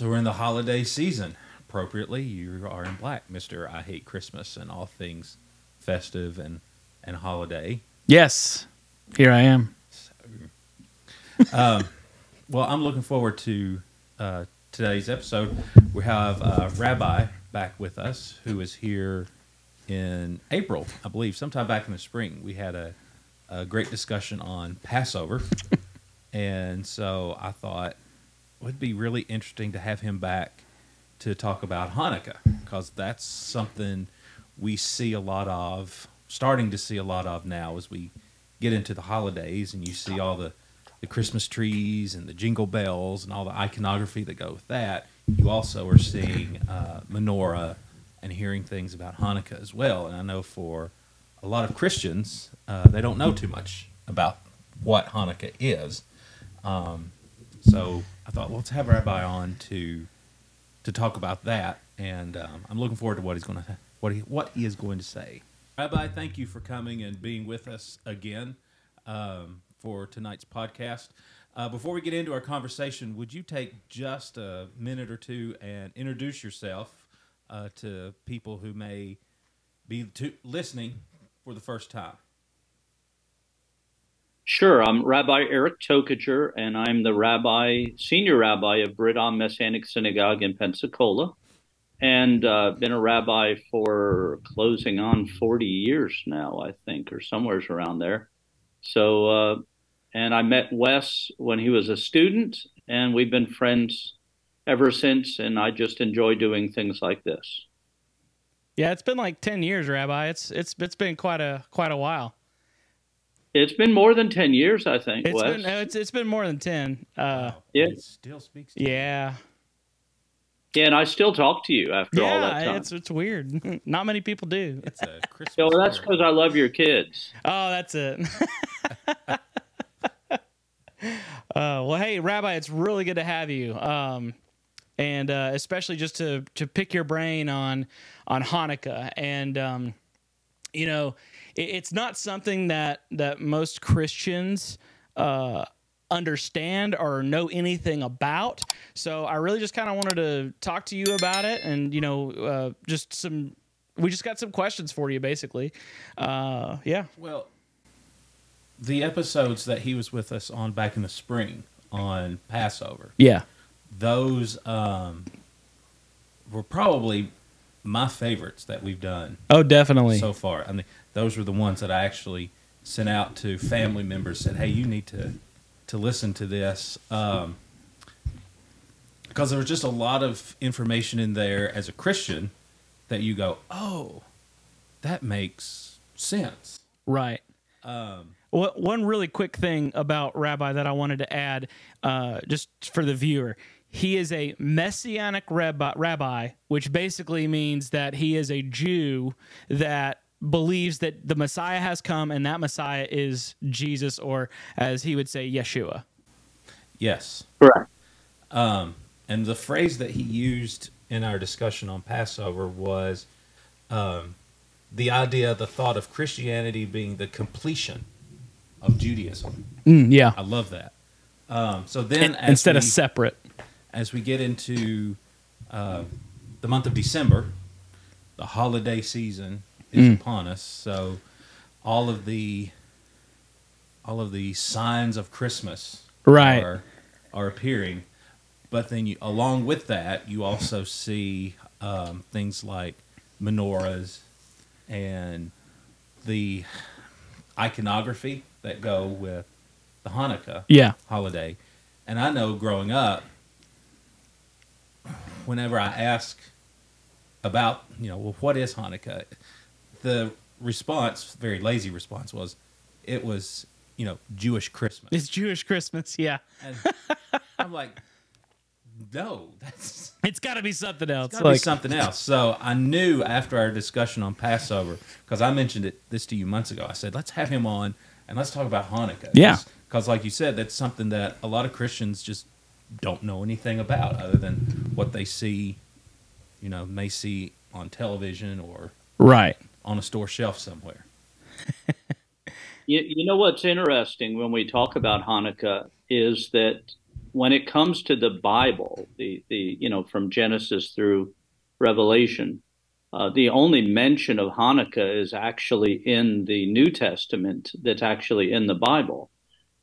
So we're in the holiday season. Appropriately, you are in black, Mister. I hate Christmas and all things festive and and holiday. Yes, here I am. Um, well, I'm looking forward to uh, today's episode. We have uh, Rabbi back with us, who was here in April, I believe, sometime back in the spring. We had a, a great discussion on Passover, and so I thought would be really interesting to have him back to talk about Hanukkah because that's something we see a lot of, starting to see a lot of now as we get into the holidays, and you see all the the Christmas trees and the jingle bells and all the iconography that go with that. You also are seeing uh, menorah and hearing things about Hanukkah as well. And I know for a lot of Christians, uh, they don't know too much about what Hanukkah is. Um, so I thought, well, let's have Rabbi on to to talk about that, and um, I'm looking forward to what he's going to what he what he is going to say. Rabbi, thank you for coming and being with us again um, for tonight's podcast. Uh, before we get into our conversation, would you take just a minute or two and introduce yourself uh, to people who may be to, listening for the first time? Sure. I'm Rabbi Eric Tokajer, and I'm the rabbi, senior rabbi of Brit-Am Messianic Synagogue in Pensacola, and uh, been a rabbi for closing on 40 years now, I think, or somewhere's around there. So, uh, and I met Wes when he was a student, and we've been friends ever since. And I just enjoy doing things like this. Yeah, it's been like ten years, Rabbi. It's it's it's been quite a quite a while. It's been more than ten years, I think. It's Wes. been it's it's been more than ten. Uh, Wow, yeah. it still speaks. To yeah, yeah, and I still talk to you after all that yeah. time. It's it's weird. Not many people do. It's a Christmas. So that's because I love your kids. Oh, that's it. uh, well, hey, Rabbi, it's really good to have you, um, and uh, especially just to to pick your brain on on Hanukkah, and um, you know, it, it's not something that that most Christians. Uh, understand or know anything about so i really just kind of wanted to talk to you about it and you know uh, just some we just got some questions for you basically uh, yeah Well, the episodes that he was with us on back in the spring on Passover, yeah those um, were probably my favorites that we've done Oh, definitely. so far. I mean, those were the ones that I actually sent out to family members. Said, "Hey, you need to to listen to this." Um, because there was just a lot of information in there as a Christian that you go, "Oh, that makes sense." right. Um, Well, one really quick thing about Rabbi that I wanted to add, uh, just for the viewer. He is a messianic rabbi, rabbi, which basically means that he is a Jew that believes that the Messiah has come and that Messiah is Jesus, or as he would say, Yeshua. yes. Correct. Um, and the phrase that he used in our discussion on Passover was um, the idea, the thought of Christianity being the completion of Judaism. Mm, yeah. I love that. Um, so then, as Instead we, of separate. as we get into uh, the month of December, the holiday season is Mm. upon us. So all of the all of the signs of Christmas Right. are are appearing. But then, you, along with that, you also see um, things like menorahs and the iconography that go with the Hanukkah Yeah. holiday. And I know growing up, whenever I ask about, you know, well, what is Hanukkah? The response, very lazy response, was it was, you know, Jewish Christmas. It's Jewish Christmas. Yeah. And I'm like, no, that's It's got to be something else. gotta be something else. So I knew after our discussion on Passover, because I mentioned it this to you months ago. I said, let's have him on and let's talk about Hanukkah. Yeah. Because, like you said, that's something that a lot of Christians just don't know anything about, other than what they see, you know, may see on television or right. On a store shelf somewhere. You, you know what's interesting when we talk about Hanukkah is that when it comes to the Bible, the the you know from Genesis through Revelation, uh, the only mention of Hanukkah is actually in the New Testament. That's actually in the Bible.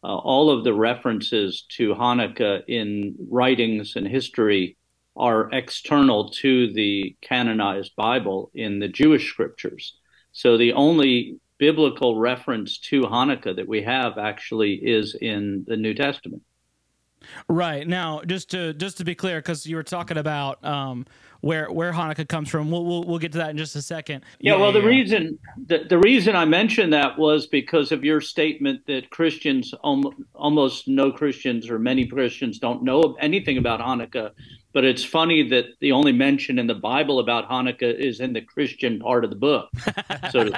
Uh, all of the references to Hanukkah in writings and history are external to the canonized Bible in the Jewish scriptures. So the only biblical reference to Hanukkah that we have actually is in the New Testament. Right now, just to just to be clear, because you were talking about um, where where Hanukkah comes from, we'll, we'll, we'll get to that in just a second. Yeah, yeah well, the yeah. reason the, the reason I mentioned that was because of your statement that Christians almost no Christians or many Christians don't know anything about Hanukkah, but it's funny that the only mention in the Bible about Hanukkah is in the Christian part of the book. so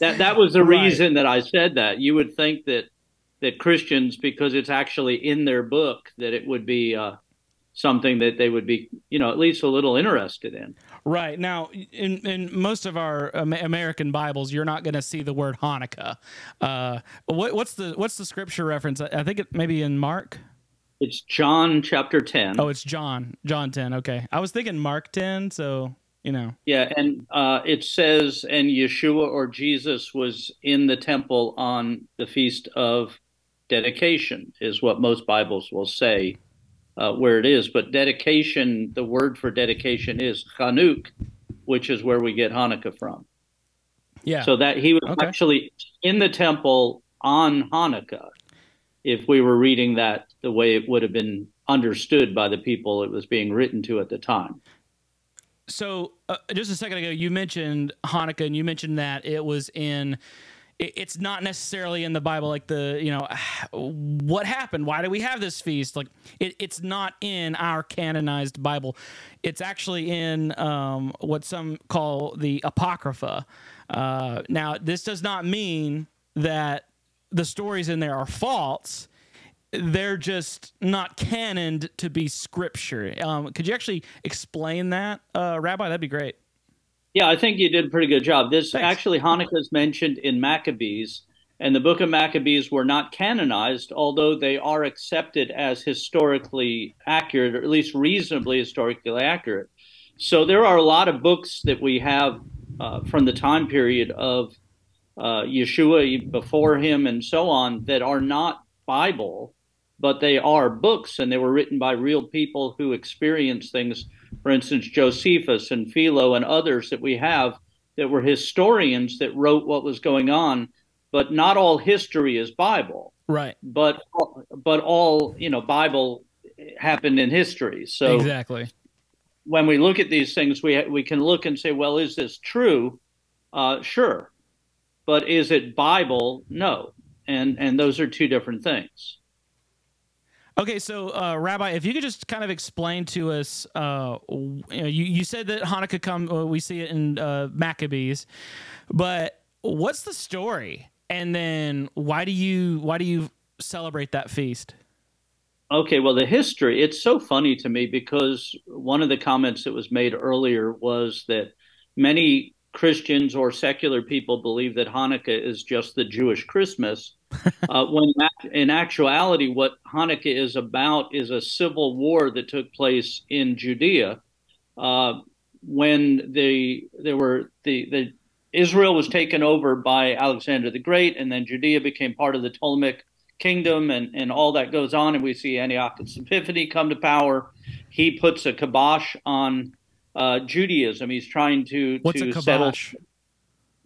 that that was the right. reason that I said that. You would think that that Christians, because it's actually in their book, that it would be uh, something that they would be, you know, at least a little interested in. Right now, in in most of our American Bibles, you're not going to see the word Hanukkah. Uh, what, what's the what's the scripture reference? I think it maybe in Mark. It's John chapter ten. Oh, it's John John ten. Okay, I was thinking Mark ten. So you know. Yeah, and uh, it says, and Yeshua or Jesus was in the temple on the feast of dedication is what most Bibles will say uh, where it is. But dedication, the word for dedication is Chanuk, which is where we get Hanukkah from. Yeah. So that he was okay. actually in the temple on Hanukkah, if we were reading that the way it would have been understood by the people it was being written to at the time. So, uh, just a second ago, you mentioned Hanukkah, and you mentioned that it was in it's not necessarily in the Bible, like the, you know, what happened? Why do we have this feast? Like, it, it's not in our canonized Bible. It's actually in um, what some call the Apocrypha. Uh, now, this does not mean that the stories in there are false. They're just not canoned to be scripture. Um, could you actually explain that, uh, Rabbi? That'd be great. Yeah, I think you did a pretty good job. This Thanks. actually Hanukkah is mentioned in Maccabees, and the Book of Maccabees were not canonized, although they are accepted as historically accurate, or at least reasonably historically accurate. So there are a lot of books that we have uh, from the time period of Yeshua before him and so on that are not Bible, but they are books, and they were written by real people who experienced things for instance, Josephus and Philo and others that we have that were historians that wrote what was going on, but not all history is Bible. Right. But but all, you know, Bible happened in history. So Exactly. When we look at these things, we we can look and say, well, is this true? Uh, sure. But is it Bible? No. And and those are two different things. Okay, so uh, Rabbi, if you could just kind of explain to us, uh, you, know, you, you said that Hanukkah come, uh, we see it in uh, Maccabees, but what's the story? And then why do you why do you celebrate that feast? Okay, well, the history, it's so funny to me because one of the comments that was made earlier was that many Christians or secular people believe that Hanukkah is just the Jewish Christmas, uh, when in actuality, what Hanukkah is about is a civil war that took place in Judea uh, when the there were the, the Israel was taken over by Alexander the Great, and then Judea became part of the Ptolemaic kingdom, and, and all that goes on. And we see Antiochus Epiphanes come to power. He puts a kibosh on uh, Judaism. He's trying to What's to settle.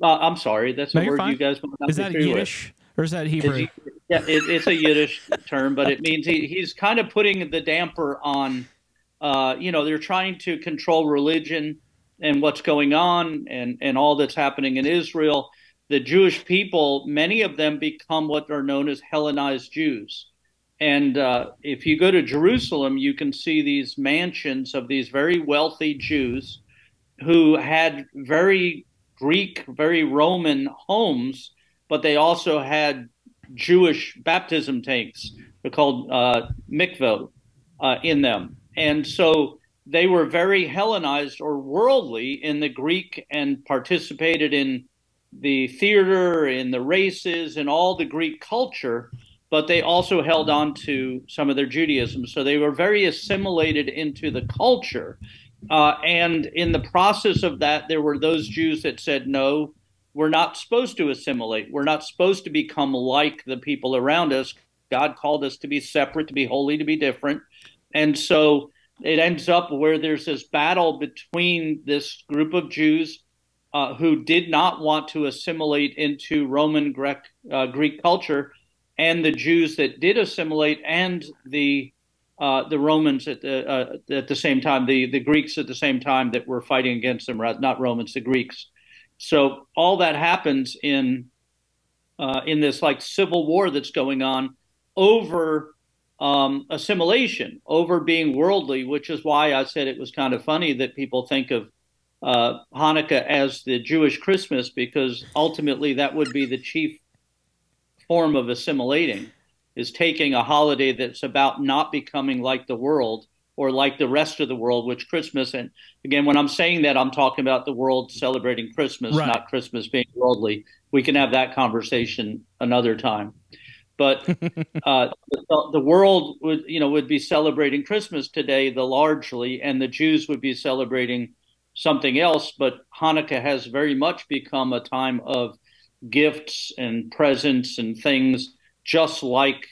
Uh, I'm sorry, that's no, a word fine. you guys Is that Yiddish with. or is that Hebrew? yeah, it, it's a Yiddish term, but it means he, he's kind of putting the damper on. Uh, you know, they're trying to control religion and what's going on and and all that's happening in Israel. The Jewish people, many of them become what are known as Hellenized Jews. And uh, if you go to Jerusalem, you can see these mansions of these very wealthy Jews who had very Greek, very Roman homes, but they also had Jewish baptism tanks. They're called uh, uh, in them. And so they were very Hellenized or worldly in the Greek and participated in the theater, in the races, in all the Greek culture but they also held on to some of their Judaism. So they were very assimilated into the culture. Uh, and in the process of that, there were those Jews that said, no, we're not supposed to assimilate. We're not supposed to become like the people around us. God called us to be separate, to be holy, to be different. And so it ends up where there's this battle between this group of Jews uh, who did not want to assimilate into Roman Greek, uh, Greek culture and the Jews that did assimilate and the uh, the Romans at the uh, at the same time, the the Greeks at the same time that were fighting against them, not Romans, the Greeks. So all that happens in uh, in this like civil war that's going on over um, assimilation, over being worldly, which is why I said it was kind of funny that people think of uh, Hanukkah as the Jewish Christmas because ultimately that would be the chief form of assimilating is taking a holiday that's about not becoming like the world or like the rest of the world, which Christmas, and again, when I'm saying that, I'm talking about the world celebrating Christmas, right. not Christmas being worldly. We can have that conversation another time. But uh, the, the, world would, you know, would be celebrating Christmas today, the largely, and the Jews would be celebrating something else. But Hanukkah has very much become a time of gifts and presents and things just like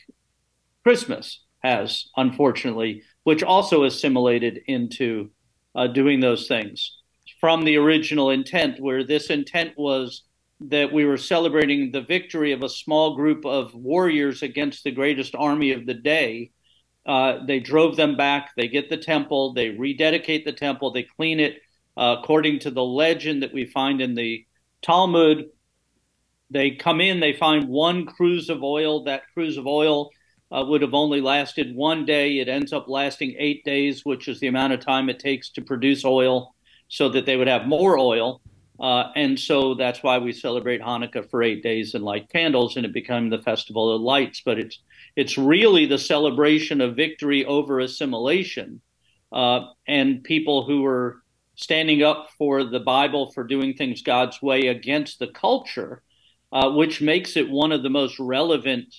Christmas has, unfortunately, which also assimilated into uh, doing those things from the original intent, where this intent was that we were celebrating the victory of a small group of warriors against the greatest army of the day. Uh, they drove them back. They get the temple. They rededicate the temple. They clean it uh, according to the legend that we find in the Talmud. They come in, they find one cruse of oil. That cruse of oil uh, would have only lasted one day. It ends up lasting eight days, which is the amount of time it takes to produce oil so that they would have more oil. Uh, and so that's why we celebrate Hanukkah for eight days and light candles, and it became the festival of lights. But it's it's really the celebration of victory over assimilation, uh, and people who were standing up for the Bible for doing things God's way against the culture uh, which makes it one of the most relevant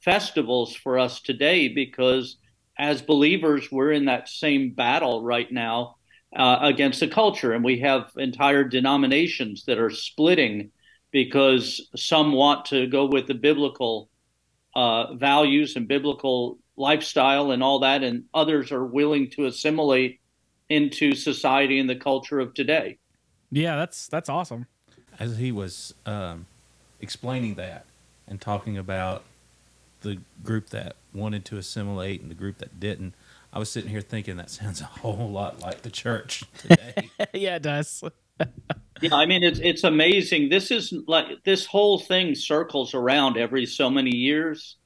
festivals for us today because as believers, we're in that same battle right now uh, against the culture. And we have entire denominations that are splitting because some want to go with the biblical uh, values and biblical lifestyle and all that, and others are willing to assimilate into society and the culture of today. Yeah, that's that's awesome. As he was um, explaining that and talking about the group that wanted to assimilate and the group that didn't. I was sitting here thinking that sounds a whole lot like the church today. yeah, it does. yeah, I mean it's it's amazing. This is like this whole thing circles around every so many years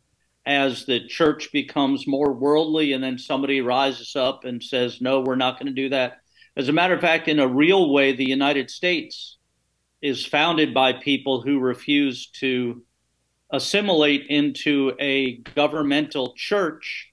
as the church becomes more worldly and then somebody rises up and says, "No, we're not going to do that." As a matter of fact, in a real way, the United States is founded by people who refuse to assimilate into a governmental church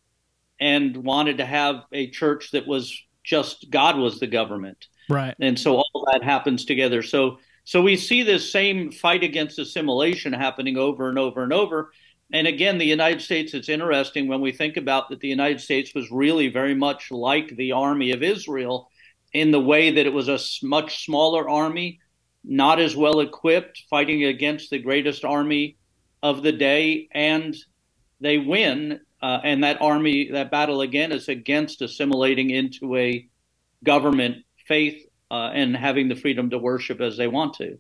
and wanted to have a church that was just God was the government. Right. And so all that happens together. So so we see this same fight against assimilation happening over and over and over. And again, the United States, it's interesting when we think about that the United States was really very much like the army of Israel in the way that it was a much smaller army not as well equipped, fighting against the greatest army of the day, and they win. Uh, and that army, that battle again, is against assimilating into a government faith uh, and having the freedom to worship as they want to.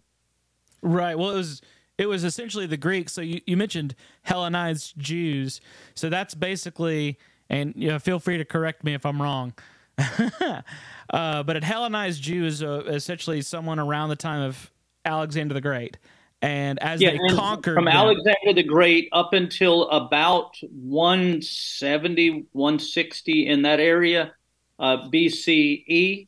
Right. Well, it was it was essentially the Greeks. So you, you mentioned Hellenized Jews. So that's basically, and you know, feel free to correct me if I'm wrong. uh, but a Hellenized Jew is uh, essentially someone around the time of Alexander the Great. And as yeah, they and conquered from them, Alexander the Great up until about 170, 160 in that area, uh, BCE.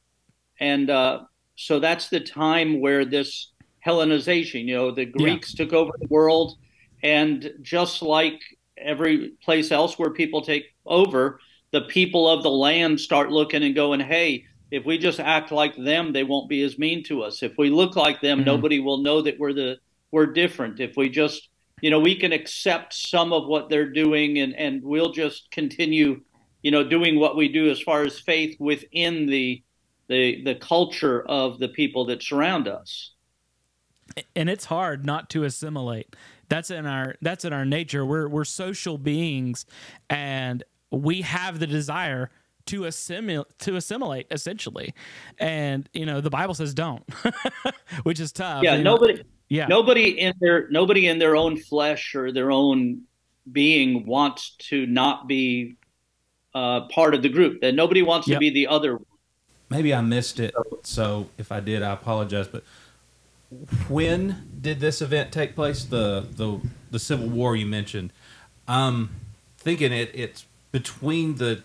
And uh, so that's the time where this Hellenization, you know, the Greeks yeah. took over the world. And just like every place else where people take over, the people of the land start looking and going, hey, if we just act like them, they won't be as mean to us. If we look like them, mm-hmm. nobody will know that we're the we're different. If we just you know we can accept some of what they're doing and and we'll just continue you know doing what we do as far as faith within the the the culture of the people that surround us and it's hard not to assimilate that's in our that's in our nature we're we're social beings and we have the desire to assimilate to assimilate essentially and you know the bible says don't which is tough yeah you know? nobody yeah nobody in their nobody in their own flesh or their own being wants to not be uh, part of the group that nobody wants Yep. to be the other Maybe I missed it, so if I did, I apologize. But when did this event take place? The the the Civil War you mentioned. I'm thinking it it's between the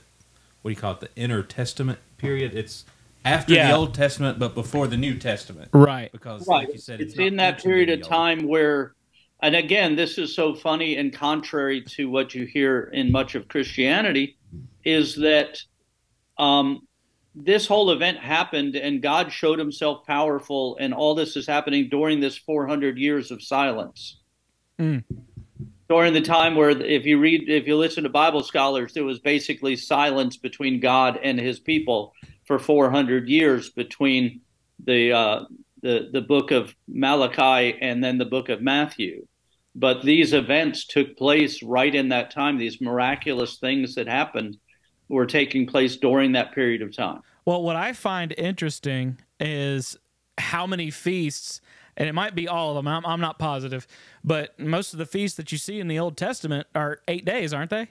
what do you call it? The Intertestament period. It's after Yeah. the Old Testament, but before the New Testament. right Because, right like you said, it's, it's, in that period of time where and again this is so funny and contrary to what you hear in much of christianity is that um, this whole event happened and god showed himself powerful and all this is happening during this 400 years of silence Mm. During the time where if you read if you listen to bible scholars there was basically silence between god and his people for 400 years between the uh, the the book of Malachi and then the book of Matthew. But these events took place right in that time. These miraculous things that happened were taking place during that period of time. Well, what I find interesting is how many feasts, and it might be all of them. I'm, I'm not positive, but most of the feasts that you see in the Old Testament are eight days, aren't they?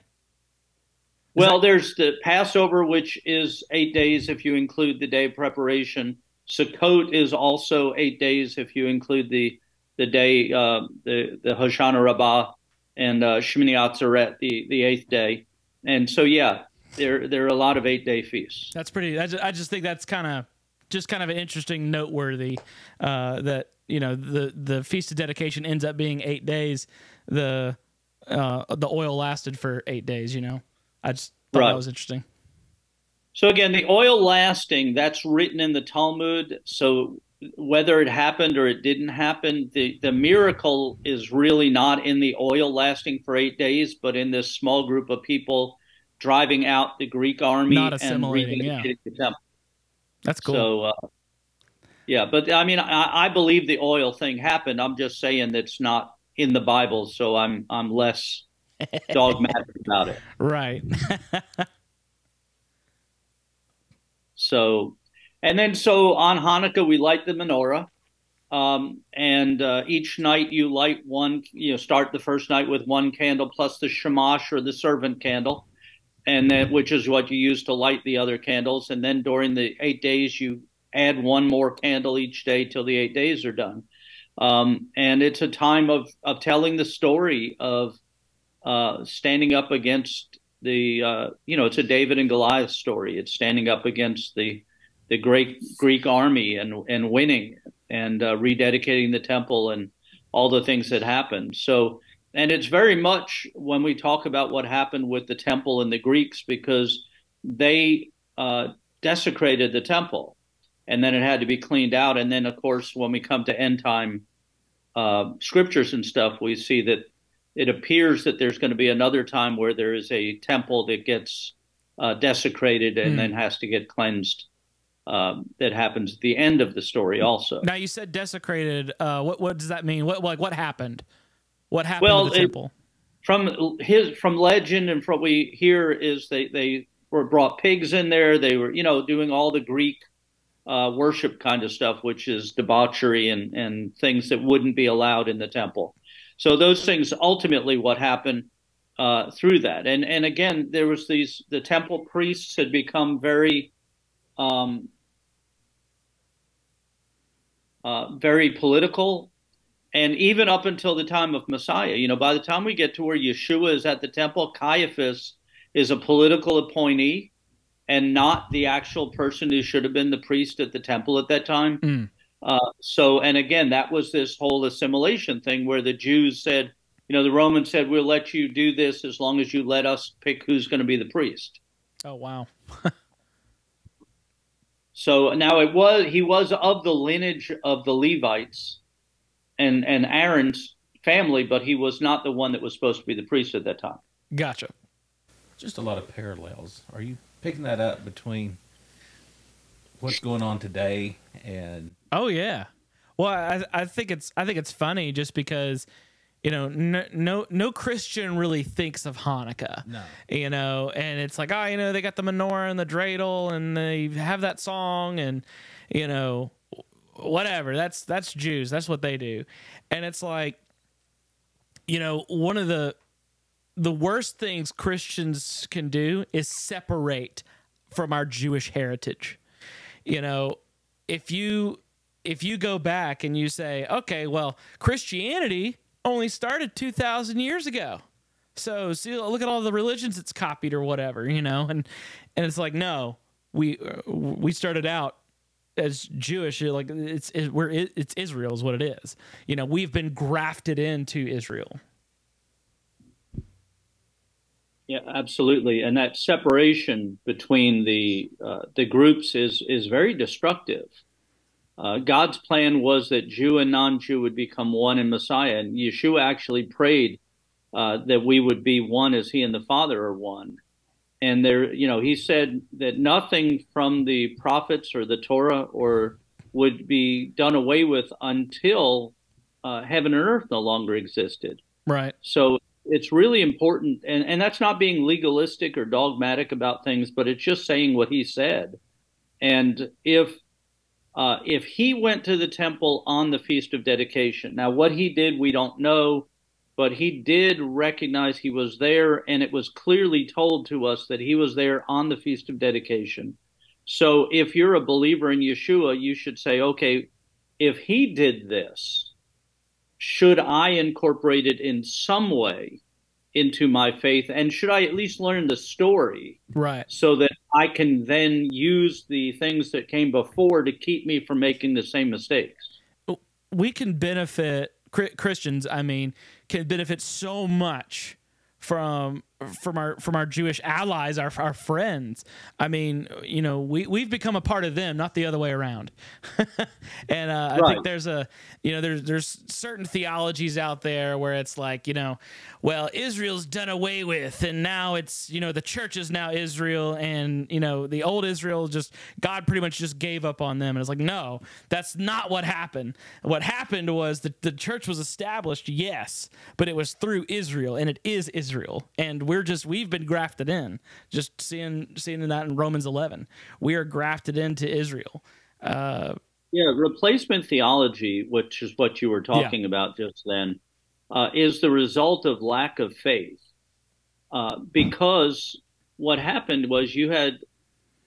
Well, there's the Passover, which is eight days if you include the day of preparation. Sukkot is also eight days if you include the the day uh, the the Hoshana Rabbah and uh, Shemini Atzeret, the the eighth day. And so, yeah, there there are a lot of eight day feasts. That's pretty. I just, I just think that's kind of just kind of an interesting, noteworthy uh, that you know the the feast of dedication ends up being eight days. The uh, the oil lasted for eight days. You know, I just thought Right. that was interesting. So again, the oil lasting that's written in the Talmud. So whether it happened or it didn't happen, the the miracle is really not in the oil lasting for eight days, but in this small group of people driving out the Greek army Not and assimilating, yeah. the temple. That's cool. So uh, yeah, but I mean, I, I believe the oil thing happened. I'm just saying that's not in the Bible, so I'm I'm less dogmatic about it. right. So, and then so on Hanukkah we light the menorah, um, and uh, each night you light one. You know, start the first night with one candle plus the shamash or the servant candle, and then which is what you use to light the other candles. And then during the eight days you add one more candle each day till the eight days are done. Um, and it's a time of of telling the story of uh, standing up against the uh, you know it's a David and Goliath story. It's standing up against the the great Greek army and and winning and uh, rededicating the temple and all the things that happened. So and it's very much when we talk about what happened with the temple and the Greeks because they uh, desecrated the temple and then it had to be cleaned out. And then of course when we come to end time uh, scriptures and stuff, we see that it appears that there's going to be another time where there is a temple that gets uh, desecrated and Hmm. then has to get cleansed. Um, that happens at the end of the story, also. now you said desecrated. Uh, what what does that mean? What like what happened? What happened Well, to the it- temple? From his from legend and from what we hear is they they were brought pigs in there. They were you know doing all the Greek uh, worship kind of stuff, which is debauchery and and things that wouldn't be allowed in the temple. So those things ultimately what happened uh, through that. And and again, there was these the temple priests had become very um, uh, very political, and even up until the time of Messiah. You know, by the time we get to where Yeshua is at the temple, Caiaphas is a political appointee and not the actual person who should have been the priest at the temple at that time. Mm. Uh, so, and again, that was this whole assimilation thing where the Jews said, you know, the Romans said, we'll let you do this as long as you let us pick who's going to be the priest. Oh wow. So now it was he was of the lineage of the Levites, and and Aaron's family, but he was not the one that was supposed to be the priest at that time. Gotcha. Just a lot of parallels. Are you picking that up between what's going on today and Oh yeah. Well, I I think it's I think it's funny just because you know no no, no Christian really thinks of Hanukkah. No. You know, and it's like oh you know they got the menorah and the dreidel and they have that song and you know whatever that's that's Jews that's what they do, and it's like you know one of the the worst things Christians can do is separate from our Jewish heritage. You know, if you if you go back and you say, okay, well, Christianity only started 2000 years ago. So, see look at all the religions it's copied or whatever, you know, and and it's like no, we we started out as Jewish, like it's it, we're it's Israel is what it is. You know, we've been grafted into Israel. Yeah, absolutely, and that separation between the uh, the groups is is very destructive. Uh, God's plan was that Jew and non-Jew would become one in Messiah, and Yeshua actually prayed uh, that we would be one as He and the Father are one. And there, you know, He said that nothing from the prophets or the Torah or would be done away with until uh, heaven and earth no longer existed. Right. So it's really important and, and that's not being legalistic or dogmatic about things but it's just saying what he said. And if uh, if he went to the temple on the feast of dedication now what he did we don't know but he did recognize he was there and it was clearly told to us that he was there on the feast of dedication. So if you're a believer in yeshua you should say okay if he did this should I incorporate it in some way into my faith? And should I at least learn the story? Right. So that I can then use the things that came before to keep me from making the same mistakes. We can benefit, Christians, I mean, can benefit so much from from our from our Jewish allies, our our friends. I mean, you know, we we've become a part of them, not the other way around. and uh, right. I think there's a you know there's there's certain theologies out there where it's like you know, well Israel's done away with, and now it's you know the church is now Israel, and you know the old Israel just God pretty much just gave up on them, and it's like no, that's not what happened. What happened was the the church was established, yes, but it was through Israel, and it is Israel, and we're just we've been grafted in. Just seeing seeing that in Romans 11, we are grafted into Israel. Uh, yeah, replacement theology, which is what you were talking yeah. about just then, uh, is the result of lack of faith. Uh, because what happened was you had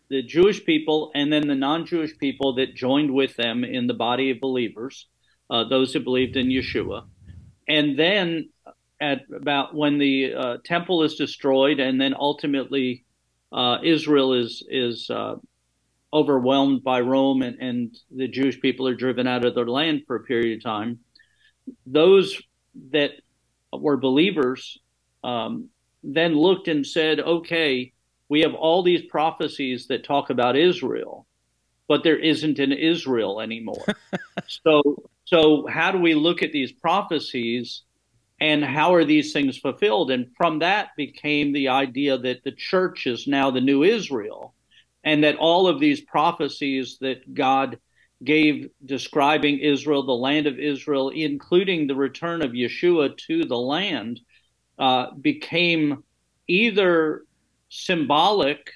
the Jewish people and then the non-Jewish people that joined with them in the body of believers, uh, those who believed in Yeshua, and then at about when the uh, temple is destroyed, and then ultimately uh, Israel is is uh, overwhelmed by Rome, and, and the Jewish people are driven out of their land for a period of time. Those that were believers um, then looked and said, "Okay, we have all these prophecies that talk about Israel, but there isn't an Israel anymore." so, so how do we look at these prophecies? And how are these things fulfilled? And from that became the idea that the church is now the new Israel, and that all of these prophecies that God gave describing Israel, the land of Israel, including the return of Yeshua to the land, uh, became either symbolic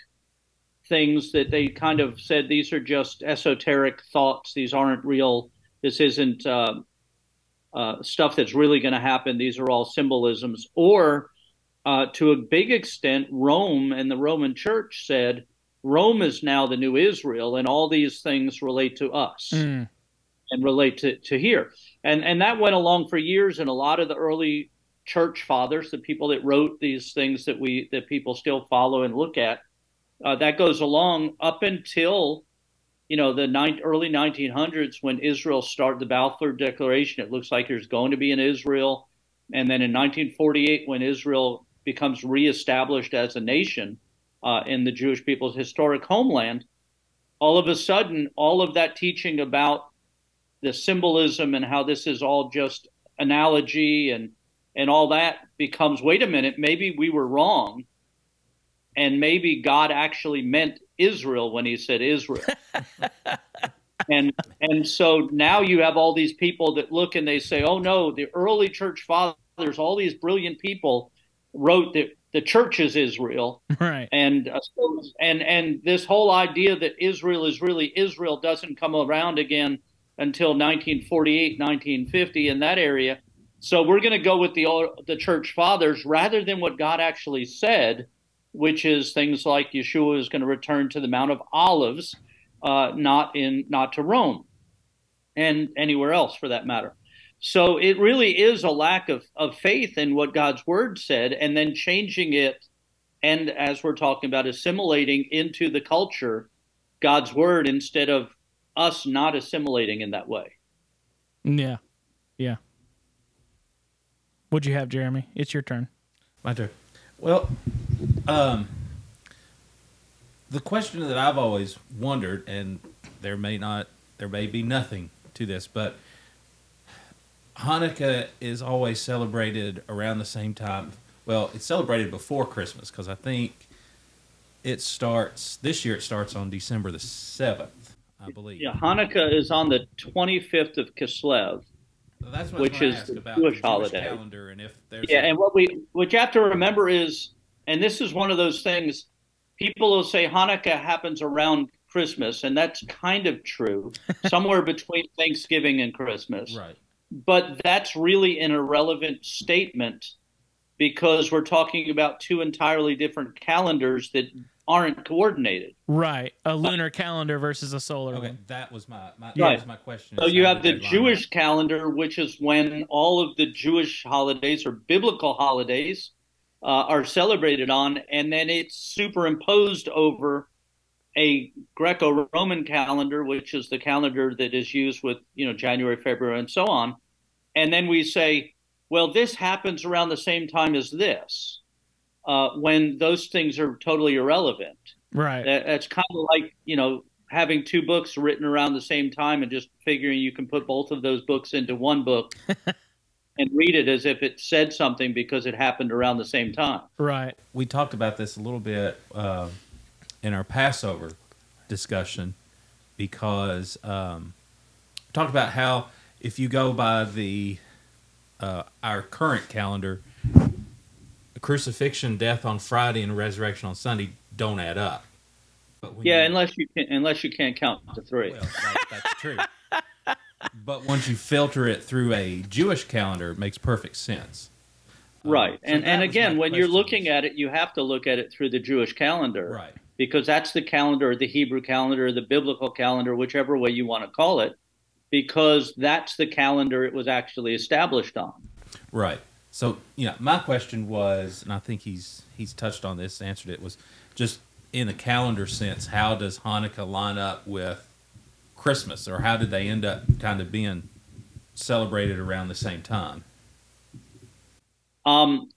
things that they kind of said these are just esoteric thoughts, these aren't real, this isn't. Uh, uh, stuff that's really going to happen. These are all symbolisms. Or uh, to a big extent, Rome and the Roman Church said Rome is now the new Israel, and all these things relate to us mm. and relate to, to here. And and that went along for years. And a lot of the early church fathers, the people that wrote these things that we that people still follow and look at, uh, that goes along up until you know, the early 1900s when Israel started the Balfour Declaration, it looks like there's going to be an Israel. And then in 1948, when Israel becomes reestablished as a nation uh, in the Jewish people's historic homeland, all of a sudden, all of that teaching about the symbolism and how this is all just analogy and and all that becomes wait a minute maybe we were wrong and maybe god actually meant israel when he said israel and and so now you have all these people that look and they say oh no the early church fathers all these brilliant people wrote that the church is israel Right. and uh, so- and and this whole idea that Israel is really Israel doesn't come around again until 1948, 1950 in that area. So we're going to go with the the church fathers rather than what God actually said, which is things like Yeshua is going to return to the Mount of Olives, uh, not in not to Rome, and anywhere else for that matter. So it really is a lack of, of faith in what God's word said, and then changing it and as we're talking about assimilating into the culture God's word instead of us not assimilating in that way. Yeah. Yeah. What'd you have, Jeremy? It's your turn. My turn. Well, um, the question that I've always wondered, and there may not, there may be nothing to this, but Hanukkah is always celebrated around the same time. Well, it's celebrated before Christmas because I think it starts this year. It starts on December the seventh, I believe. Yeah, Hanukkah is on the 25th of Kislev. That's what which is ask the about Jewish the Jewish holiday. calendar and if there's Yeah, a- and what we what you have to remember is, and this is one of those things, people will say Hanukkah happens around Christmas, and that's kind of true, somewhere between Thanksgiving and Christmas. right. but that's really an irrelevant statement because we're talking about two entirely different calendars that aren't coordinated. Right. A lunar calendar versus a solar Okay, one. that was my, my Right. that was my question. So you have the they line Jewish calendar, which is when all of the Jewish holidays or biblical holidays uh, are celebrated on, and then it's superimposed over a Greco-Roman calendar, which is the calendar that is used with you know January, February, and so on. And then we say, well, this happens around the same time as this, uh, when those things are totally irrelevant. Right. That, that's kind of like you know having two books written around the same time and just figuring you can put both of those books into one book and read it as if it said something because it happened around the same time. Right. we talked about this a little bit uh, in our Passover discussion because um, we talked about how if you go by the uh, our current calendar, crucifixion, death on Friday, and resurrection on Sunday don't add up. Yeah, you- unless you can, unless you can't count to three. well, that, that's true. but once you filter it through a Jewish calendar, it makes perfect sense. Um, right. so and and again, when you're looking at it, you have to look at it through the Jewish calendar. right, Because that's the calendar, the Hebrew calendar, the biblical calendar, whichever way you want to call it, because that's the calendar it was actually established on. Right. So, you know, my question was, and I think he's he's touched on this, answered it was just in a calendar sense, how does Hanukkah line up with Christmas, or how did they end up kind of being celebrated around the same time? Um,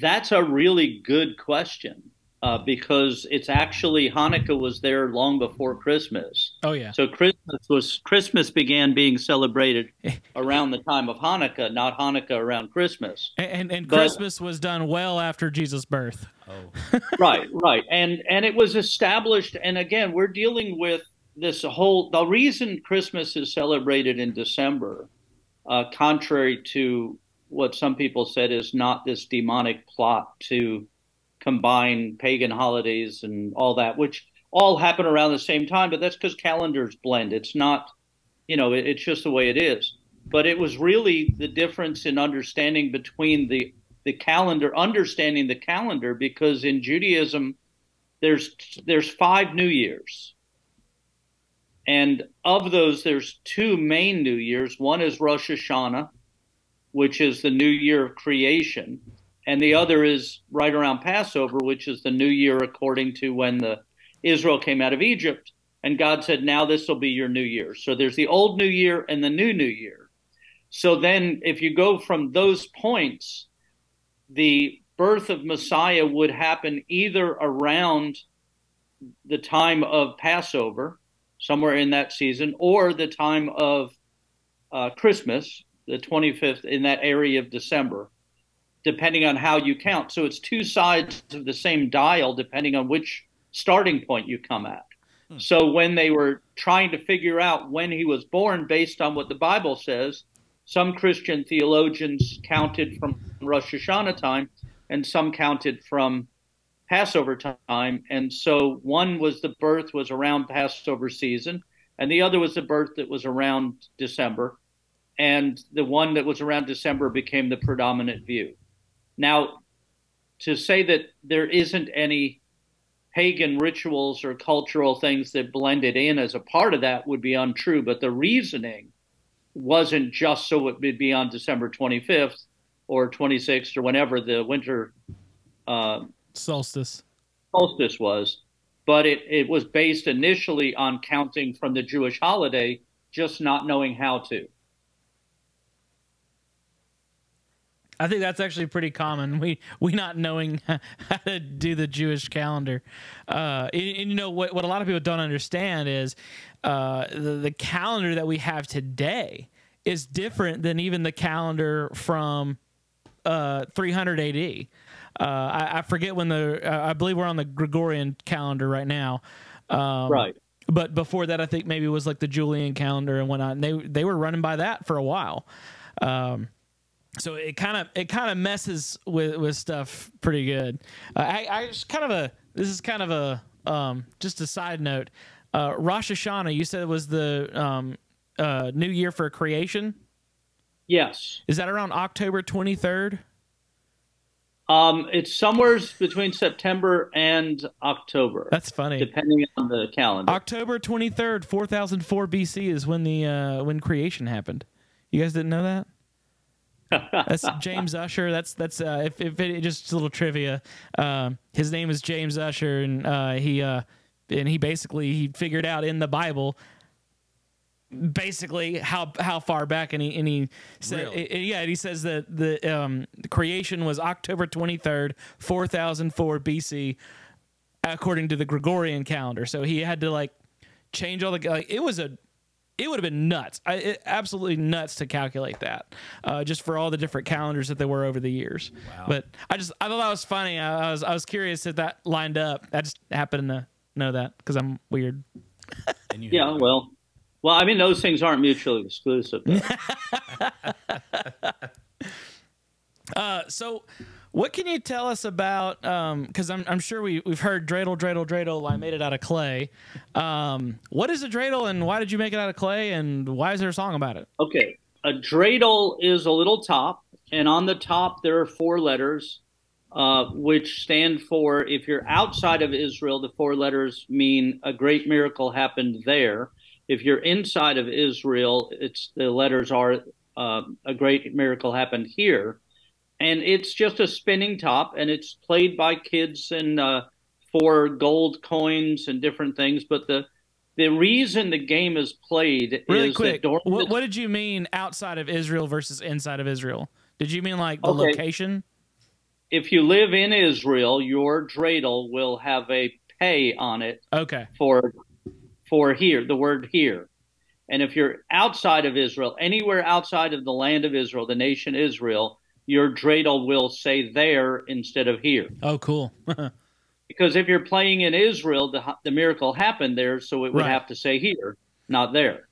that's a really good question uh, because it's actually Hanukkah was there long before Christmas. Oh yeah. So Christmas was Christmas began being celebrated around the time of Hanukkah, not Hanukkah around Christmas. And and, and But- Christmas was done well after Jesus' birth. Oh, right, right, and and it was established. And again, we're dealing with this whole. The reason Christmas is celebrated in December, uh, contrary to what some people said, is not this demonic plot to combine pagan holidays and all that, which all happen around the same time. But that's because calendars blend. It's not, you know, it, it's just the way it is. But it was really the difference in understanding between the the calendar, understanding the calendar, because in Judaism, there's there's five New Years, and of those, there's two main New Years. One is Rosh Hashanah, which is the New Year of creation, and the other is right around Passover, which is the New Year according to when the Israel came out of Egypt. And God said, "Now this will be your New Year." So there's the old New Year and the new New Year. So then, if you go from those points, the birth of Messiah would happen either around the time of Passover, somewhere in that season, or the time of uh, Christmas, the 25th in that area of December, depending on how you count. So it's two sides of the same dial, depending on which starting point you come at. Hmm. So when they were trying to figure out when he was born based on what the Bible says, some Christian theologians counted from Rosh Hashanah time, and some counted from Passover time. And so one was the birth was around Passover season, and the other was the birth that was around December. And the one that was around December became the predominant view. Now, to say that there isn't any pagan rituals or cultural things that blended in as a part of that would be untrue, but the reasoning wasn't just so it would be on December 25th or 26th or whenever the winter uh, solstice solstice was, but it, it was based initially on counting from the Jewish holiday, just not knowing how to. I think that's actually pretty common. We we not knowing how to do the Jewish calendar, uh, and, and, you know what? What a lot of people don't understand is uh, the the calendar that we have today is different than even the calendar from uh, 300 AD. Uh, I, I, forget when the uh, I believe we're on the Gregorian calendar right now. Um, right. But before that, I think maybe it was like the Julian calendar and whatnot. And they they were running by that for a while. Um, so it kind of it kind of messes with with stuff pretty good. Uh, I I just kind of a this is kind of a um, just a side note. Uh, Rosh Hashanah, you said it was the um, uh, New Year for creation. Yes. Is that around October twenty third? Um, it's somewhere between September and October. That's funny. Depending on the calendar. October 23rd, 4004 BC is when the uh, when creation happened. You guys didn't know that? That's James Ussher. That's that's uh, if, if it, just a little trivia. Um, his name is James Ussher, and uh, he uh, and he basically he figured out in the Bible basically how how far back and he and he said really? yeah and he says that the um the creation was October 23rd 4004 BC according to the Gregorian calendar so he had to like change all the like it was a it would have been nuts. I, it, absolutely nuts to calculate that uh, just for all the different calendars that there were over the years. Wow. but I just I thought that was funny. I, I was I was curious if that lined up. I just happened to know that because I'm weird. Yeah well well, I mean, those things aren't mutually exclusive. uh, so, what can you tell us about? Because um, I'm, I'm sure we, we've heard dreidel, dreidel, dreidel. I made it out of clay. Um, what is a dreidel, and why did you make it out of clay, and why is there a song about it? Okay, a dreidel is a little top, and on the top there are four letters, uh, which stand for. If you're outside of Israel, the four letters mean a great miracle happened there. If you're inside of Israel, it's the letters are uh, a great miracle happened here, and it's just a spinning top, and it's played by kids and uh, for gold coins and different things. But the the reason the game is played really is quick. Dorm- what, what, did you mean outside of Israel versus inside of Israel? Did you mean like the okay. location? If you live in Israel, your dreidel will have a pay on it. Okay. For for here, the word here. And if you're outside of Israel, anywhere outside of the land of Israel, the nation Israel, your dreidel will say there instead of here. Oh, cool. because if you're playing in Israel, the, the miracle happened there, so it would right. have to say here, not there.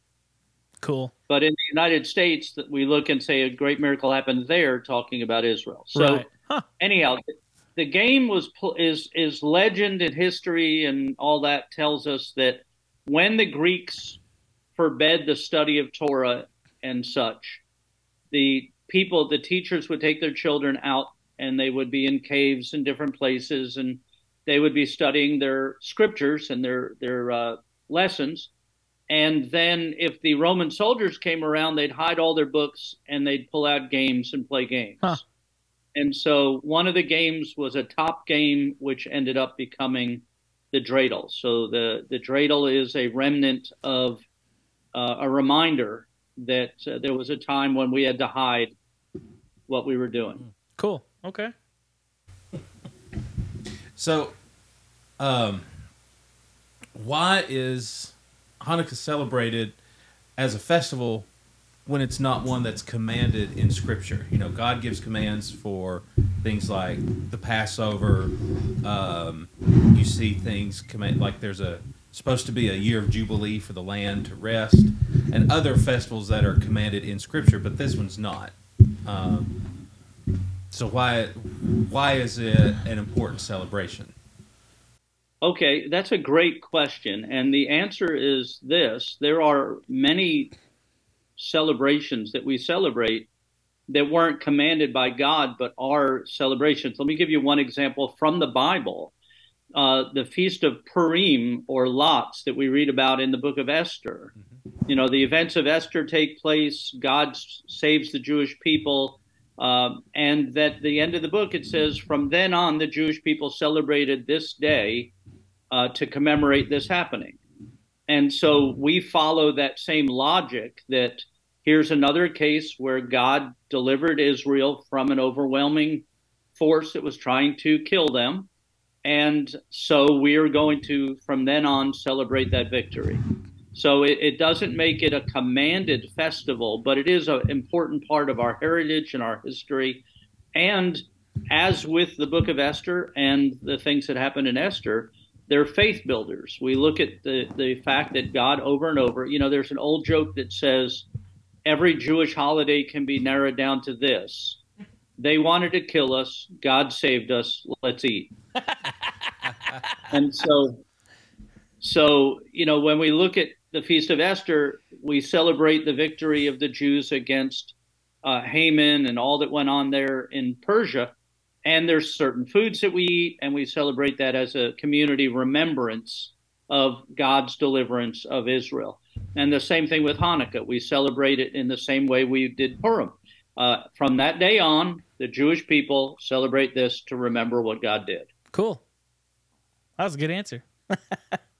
Cool. But in the United States, that we look and say a great miracle happened there, talking about Israel. So right. huh. anyhow, the game was is is legend and history and all that tells us that when the Greeks forbade the study of Torah and such, the people, the teachers would take their children out and they would be in caves and different places and they would be studying their scriptures and their their uh, lessons. And then if the Roman soldiers came around, they'd hide all their books and they'd pull out games and play games. Huh. And so one of the games was a top game, which ended up becoming the dreidel. So the, the dreidel is a remnant of uh, a reminder that uh, there was a time when we had to hide what we were doing. Cool. Okay. so, um, why is Hanukkah celebrated as a festival when it's not one that's commanded in Scripture. You know, God gives commands for things like the Passover. Um, you see things command like there's a supposed to be a year of jubilee for the land to rest, and other festivals that are commanded in Scripture, but this one's not. Um, so why why is it an important celebration? Okay, that's a great question. And the answer is this there are many celebrations that we celebrate that weren't commanded by God, but are celebrations. Let me give you one example from the Bible. Uh, the Feast of Purim or Lots that we read about in the book of Esther. Mm-hmm. You know, the events of Esther take place, God saves the Jewish people. Um, and at the end of the book, it says, from then on, the Jewish people celebrated this day uh, to commemorate this happening. And so we follow that same logic that here's another case where God delivered Israel from an overwhelming force that was trying to kill them. And so we are going to, from then on, celebrate that victory. So it, it doesn't make it a commanded festival, but it is an important part of our heritage and our history. And as with the book of Esther and the things that happened in Esther, they're faith builders. We look at the, the fact that God over and over, you know, there's an old joke that says every Jewish holiday can be narrowed down to this. They wanted to kill us, God saved us, let's eat. and so so, you know, when we look at the Feast of Esther, we celebrate the victory of the Jews against uh, Haman and all that went on there in Persia. And there's certain foods that we eat, and we celebrate that as a community remembrance of God's deliverance of Israel. And the same thing with Hanukkah. We celebrate it in the same way we did Purim. Uh, from that day on, the Jewish people celebrate this to remember what God did. Cool. That was a good answer.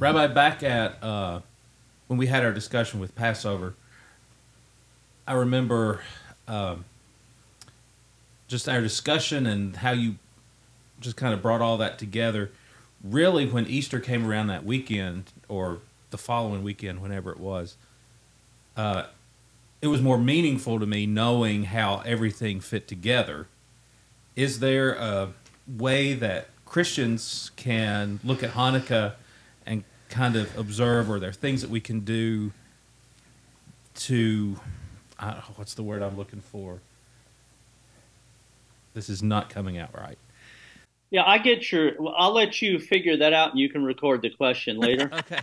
Rabbi, back at uh, when we had our discussion with Passover, I remember um, just our discussion and how you just kind of brought all that together. Really, when Easter came around that weekend or the following weekend, whenever it was, uh, it was more meaningful to me knowing how everything fit together. Is there a way that Christians can look at Hanukkah kind of observe, or there are things that we can do to, what's the word I'm looking for? This is not coming out right. Yeah, I get your. Well, I'll let you figure that out, and you can record the question later. okay,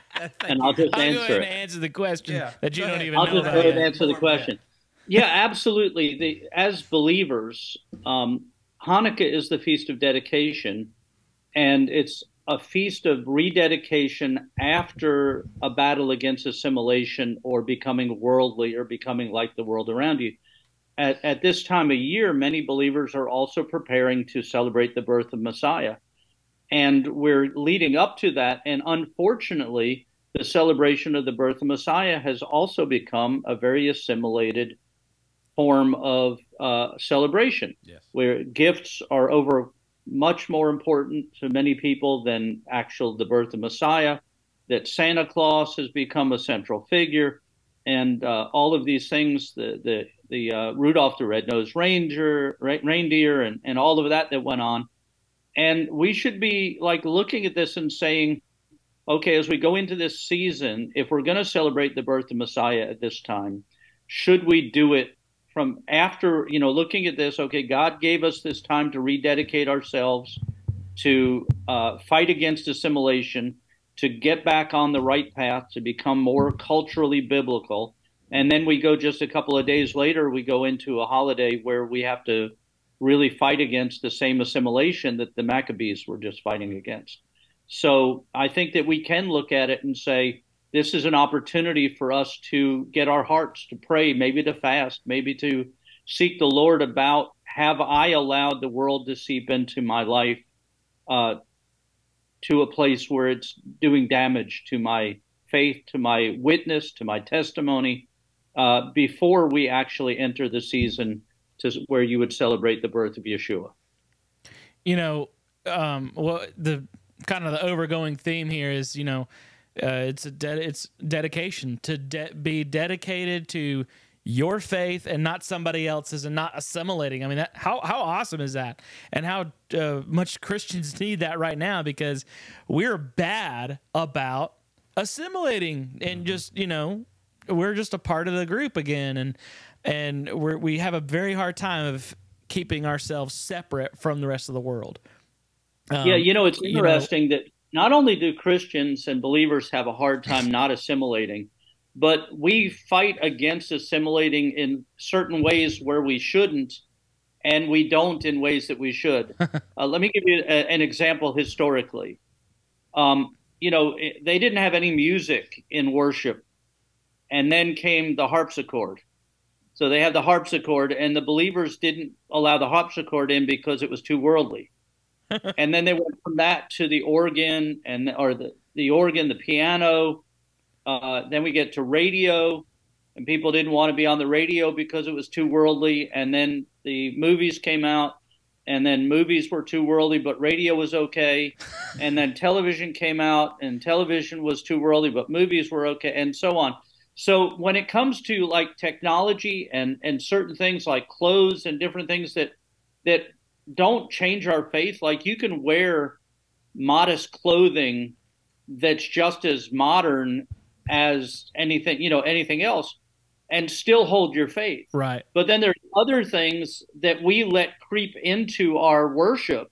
and I'll just I'll answer it. answer the question yeah. that you go don't ahead. even I'll know. I'll just go ahead and answer the question. Yeah, absolutely. The, as believers, um, Hanukkah is the feast of dedication, and it's a feast of rededication after a battle against assimilation or becoming worldly or becoming like the world around you. At, at this time of year, many believers are also preparing to celebrate the birth of Messiah. And we're leading up to that. And unfortunately, the celebration of the birth of Messiah has also become a very assimilated form of uh, celebration, yes. where gifts are over much more important to many people than actual the birth of Messiah. That Santa Claus has become a central figure, and uh, all of these things, the the the uh, Rudolph the Red-Nosed Ranger, re- reindeer, and and all of that that went on, and we should be like looking at this and saying, okay, as we go into this season, if we're going to celebrate the birth of Messiah at this time, should we do it from after you know looking at this okay god gave us this time to rededicate ourselves to uh, fight against assimilation to get back on the right path to become more culturally biblical. And then we go just a couple of days later we go into a holiday where we have to really fight against the same assimilation that the maccabees were just fighting against. So i think that we can look at it and say this is an opportunity for us to get our hearts to pray, maybe to fast, maybe to seek the Lord about have I allowed the world to seep into my life uh, to a place where it's doing damage to my faith, to my witness, to my testimony, uh, before we actually enter the season to where you would celebrate the birth of Yeshua. You know, um, well, the kind of the overgoing theme here is, you know, Uh, it's a de- it's dedication to de- be dedicated to your faith and not somebody else's and not assimilating. I mean, that, how how awesome is that? And how uh, much Christians need that right now because we're bad about assimilating and just you know we're just a part of the group again and and we we have a very hard time of keeping ourselves separate from the rest of the world. Um, yeah, you know, it's you know- interesting that not only do Christians and believers have a hard time not assimilating, but we fight against assimilating in certain ways where we shouldn't, and we don't in ways that we should. uh, let me give you a, an example historically. Um, you know, it- they didn't have any music in worship, and then came the harpsichord. So they had the harpsichord, and the believers didn't allow the harpsichord in because it was too worldly and then they went from that to the organ and or the the organ, the piano. Uh, then we get to radio, and people didn't want to be on the radio because it was too worldly. And then the movies came out, and then movies were too worldly, but radio was okay. and then television came out, and television was too worldly, but movies were okay, and so on. So when it comes to like technology and and certain things like clothes and different things that that don't change our faith. Like you can wear modest clothing that's just as modern as anything, you know, anything else and still hold your faith. right. But then there's other things that we let creep into our worship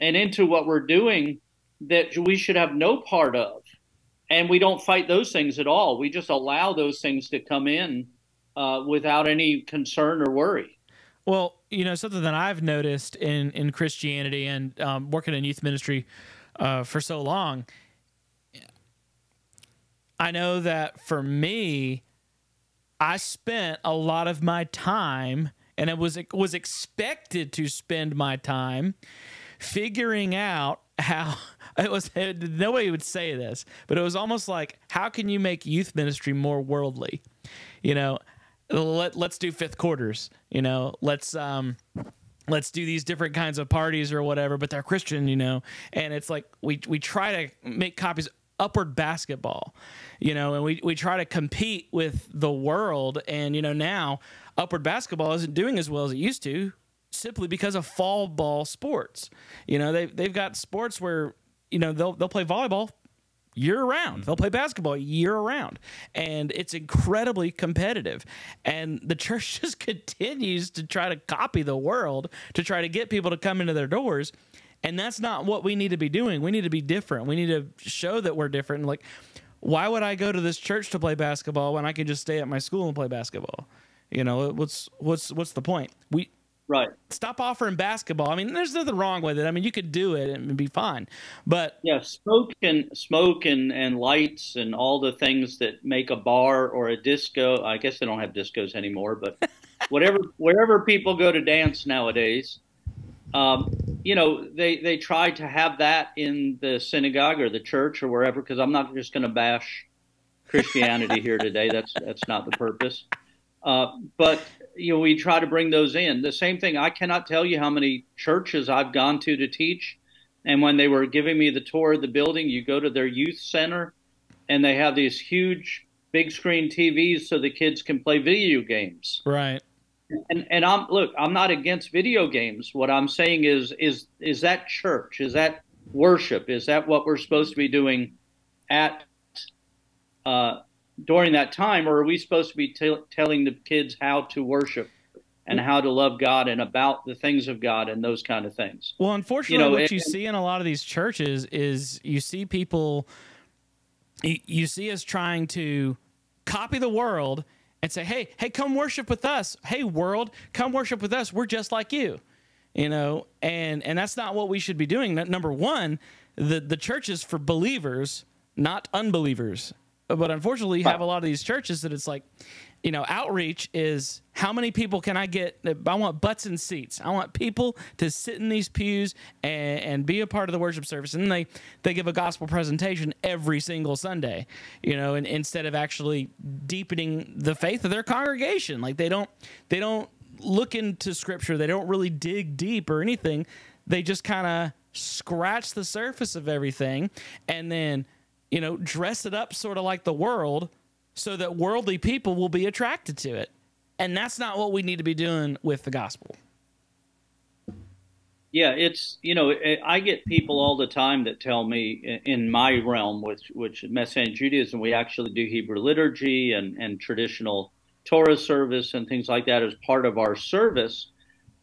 and into what we're doing that we should have no part of. And we don't fight those things at all. We just allow those things to come in uh, without any concern or worry. Well, you know, something that I've noticed in in Christianity and um, working in youth ministry uh, for so long, I know that for me, I spent a lot of my time, and it was was expected to spend my time figuring out how it was. Nobody would say this, but it was almost like, how can you make youth ministry more worldly? You know, let let's do fifth quarters. You know, let's um let's do these different kinds of parties or whatever, but they're Christian, you know. And it's like we we try to make copies upward basketball, you know, and we, we try to compete with the world. And, you know, now upward basketball isn't doing as well as it used to simply because of fall ball sports. You know, they, they've got sports where, you know, they'll, they'll play volleyball year round. They'll play basketball year round. And it's incredibly competitive. And the church just continues to try to copy the world to try to get people to come into their doors. And that's not what we need to be doing. We need to be different. We need to show that we're different. Like, why would I go to this church to play basketball when I can just stay at my school and play basketball? You know, what's what's what's the point? We Right. stop offering basketball. I mean, there's nothing wrong with it. I mean, you could do it and it'd be fine. But Yeah, smoke and smoke and, and lights and all the things that make a bar or a disco. I guess they don't have discos anymore, but whatever wherever people go to dance nowadays, um, you know, they they try to have that in the synagogue or the church or wherever. Because I'm not just going to bash Christianity here today. That's that's not the purpose. Uh, but you know, we try to bring those in. The same thing. I cannot tell you how many churches I've gone to to teach, and when they were giving me the tour of the building, you go to their youth center, and they have these huge big screen TVs so the kids can play video games. right, And and I'm look, I'm not against video games. What I'm saying is is is that church? Is that worship? Is that what we're supposed to be doing at uh, during that time, or are we supposed to be t- telling the kids how to worship and how to love God and about the things of God and those kind of things? Well, unfortunately, know, what and- you see in a lot of these churches is you see people, you, you see us trying to copy the world and say, "Hey, hey, come worship with us. Hey, world, come worship with us. We're just like you." You know, and and that's not what we should be doing. Number one, the the church is for believers, not unbelievers. But unfortunately, you have a lot of these churches that it's like, you know, outreach is how many people can I get? I want butts and seats. I want people to sit in these pews and, and be a part of the worship service. And they, they give a gospel presentation every single Sunday, you know, and instead of actually deepening the faith of their congregation. Like they don't they don't look into scripture. They don't really dig deep or anything. They just kind of scratch the surface of everything and then you know, dress it up sort of like the world so that worldly people will be attracted to it. And that's not what we need to be doing with the gospel. Yeah, it's you know I get people all the time that tell me in my realm, which which Messianic Judaism, we actually do Hebrew liturgy and and traditional Torah service and things like that as part of our service,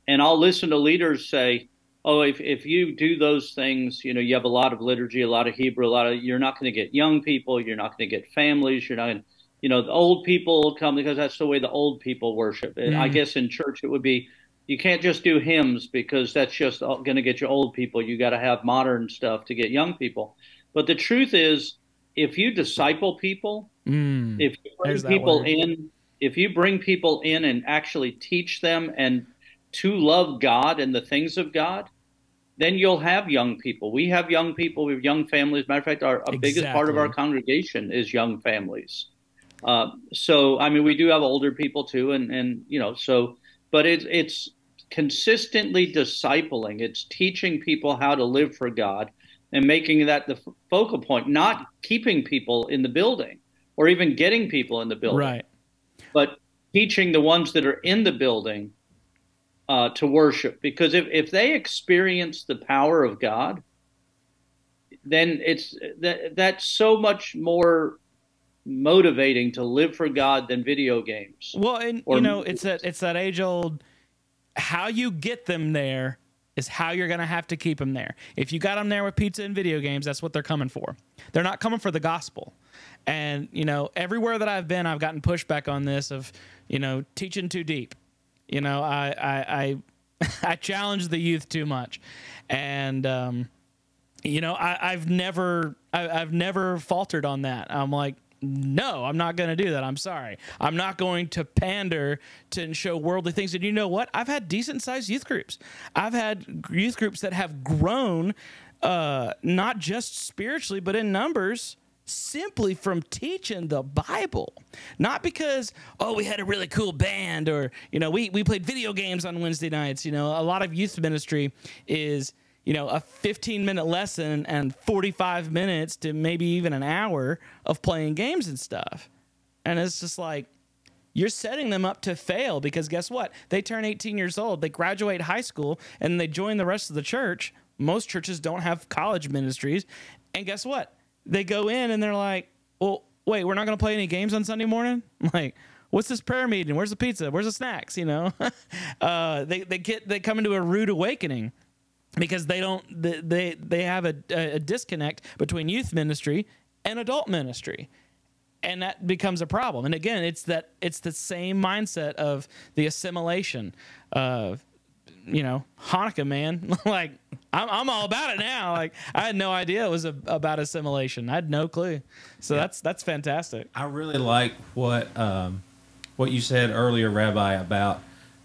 and I'll listen to leaders say, "Oh, if if you do those things, you know, you have a lot of liturgy, a lot of Hebrew, a lot of you're not going to get young people, you're not going to get families, you're not." going, You know, the old people will come because that's the way the old people worship. Mm. I guess in church it would be you can't just do hymns because that's just going to get you old people. You got to have modern stuff to get young people. But the truth is, if you disciple people, mm, if you bring people in, if you bring people in and actually teach them and to love God and the things of God, then you'll have young people. We have young people. We have young families. Matter of fact, our, exactly. biggest part of our congregation is young families. Uh, so, I mean, we do have older people too, and and you know, so but it's it's consistently discipling. It's teaching people how to live for God and making that the focal point, not keeping people in the building or even getting people in the building. Right. But teaching the ones that are in the building uh, to worship. Because if, if they experience the power of God, then it's that that's so much more motivating to live for God than video games. Well, and you know, it's that it's that age old how you get them there is how you're going to have to keep them there. If you got them there with pizza and video games, that's what they're coming for. They're not coming for the gospel. And, you know, everywhere that I've been, I've gotten pushback on this of, you know, teaching too deep. You know, I, I, I, I challenge the youth too much. And, um, you know, I, have never, I, I've never faltered on that. I'm like, no, I'm not going to do that. I'm sorry. I'm not going to pander to show worldly things. And you know what? I've had decent sized youth groups. I've had youth groups that have grown, uh, not just spiritually, but in numbers simply from teaching the Bible. Not because, oh, we had a really cool band or, you know, we, we played video games on Wednesday nights. You know, a lot of youth ministry is you know, a 15 minute lesson and 45 minutes to maybe even an hour of playing games and stuff. And it's just like, you're setting them up to fail because guess what? They turn 18 years old, they graduate high school, and they join the rest of the church. Most churches don't have college ministries. And guess what? They go in and they're like, well, wait, we're not going to play any games on Sunday morning? I'm like, what's this prayer meeting? Where's the pizza? Where's the snacks? You know, uh, they, they get, they come into a rude awakening because they don't they they have a, a disconnect between youth ministry and adult ministry and that becomes a problem and again it's that it's the same mindset of the assimilation of you know hanukkah man. Like I'm, I'm all about it now. Like i had no idea it was a, about assimilation. I had no clue. So yeah. that's that's fantastic. I really like what um, what you said earlier rabbi about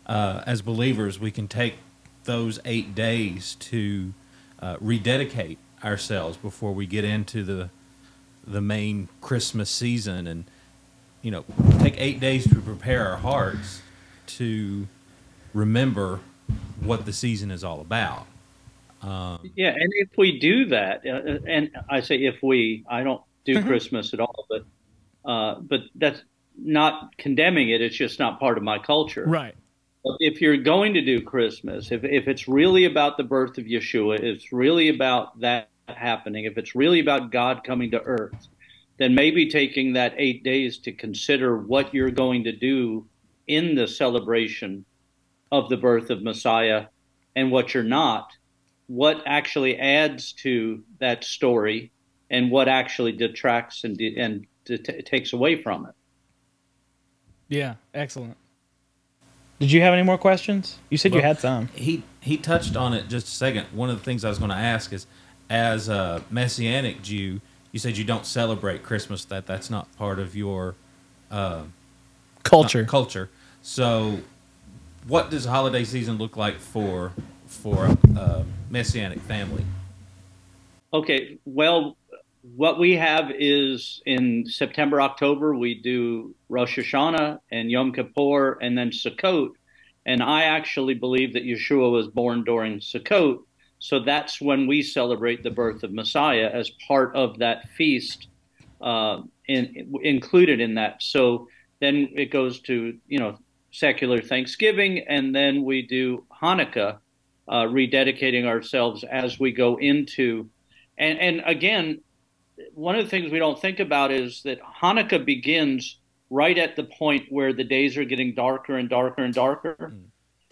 uh, as believers we can take those eight days to uh, rededicate ourselves before we get into the the main Christmas season, and you know, take eight days to prepare our hearts to remember what the season is all about. Um, yeah, and if we do that, uh, and I say if we, I don't do mm-hmm. Christmas at all, but uh, but that's not condemning it. It's just not part of my culture. Right if you're going to do Christmas, if, if it's really about the birth of Yeshua, it's really about that happening, if it's really about God coming to earth, then maybe taking that eight days to consider what you're going to do in the celebration of the birth of Messiah and what you're not, what actually adds to that story and what actually detracts and, and t- takes away from it. Yeah, excellent. Did you have any more questions? You said well, you had some. He he touched on it just a second. One of the things I was going to ask is, as a messianic Jew, you said you don't celebrate Christmas. That that's not part of your uh, culture. Culture. So, what does holiday season look like for for a messianic family? Okay. Well, what we have is in September, October, we do Rosh Hashanah and Yom Kippur and then Sukkot. And I actually believe that Yeshua was born during Sukkot. So that's when we celebrate the birth of Messiah as part of that feast uh, in, included in that. So then it goes to you know secular Thanksgiving, and then we do Hanukkah, uh, rededicating ourselves as we go into, and and again, one of the things we don't think about is that Hanukkah begins right at the point where the days are getting darker and darker and darker. Mm.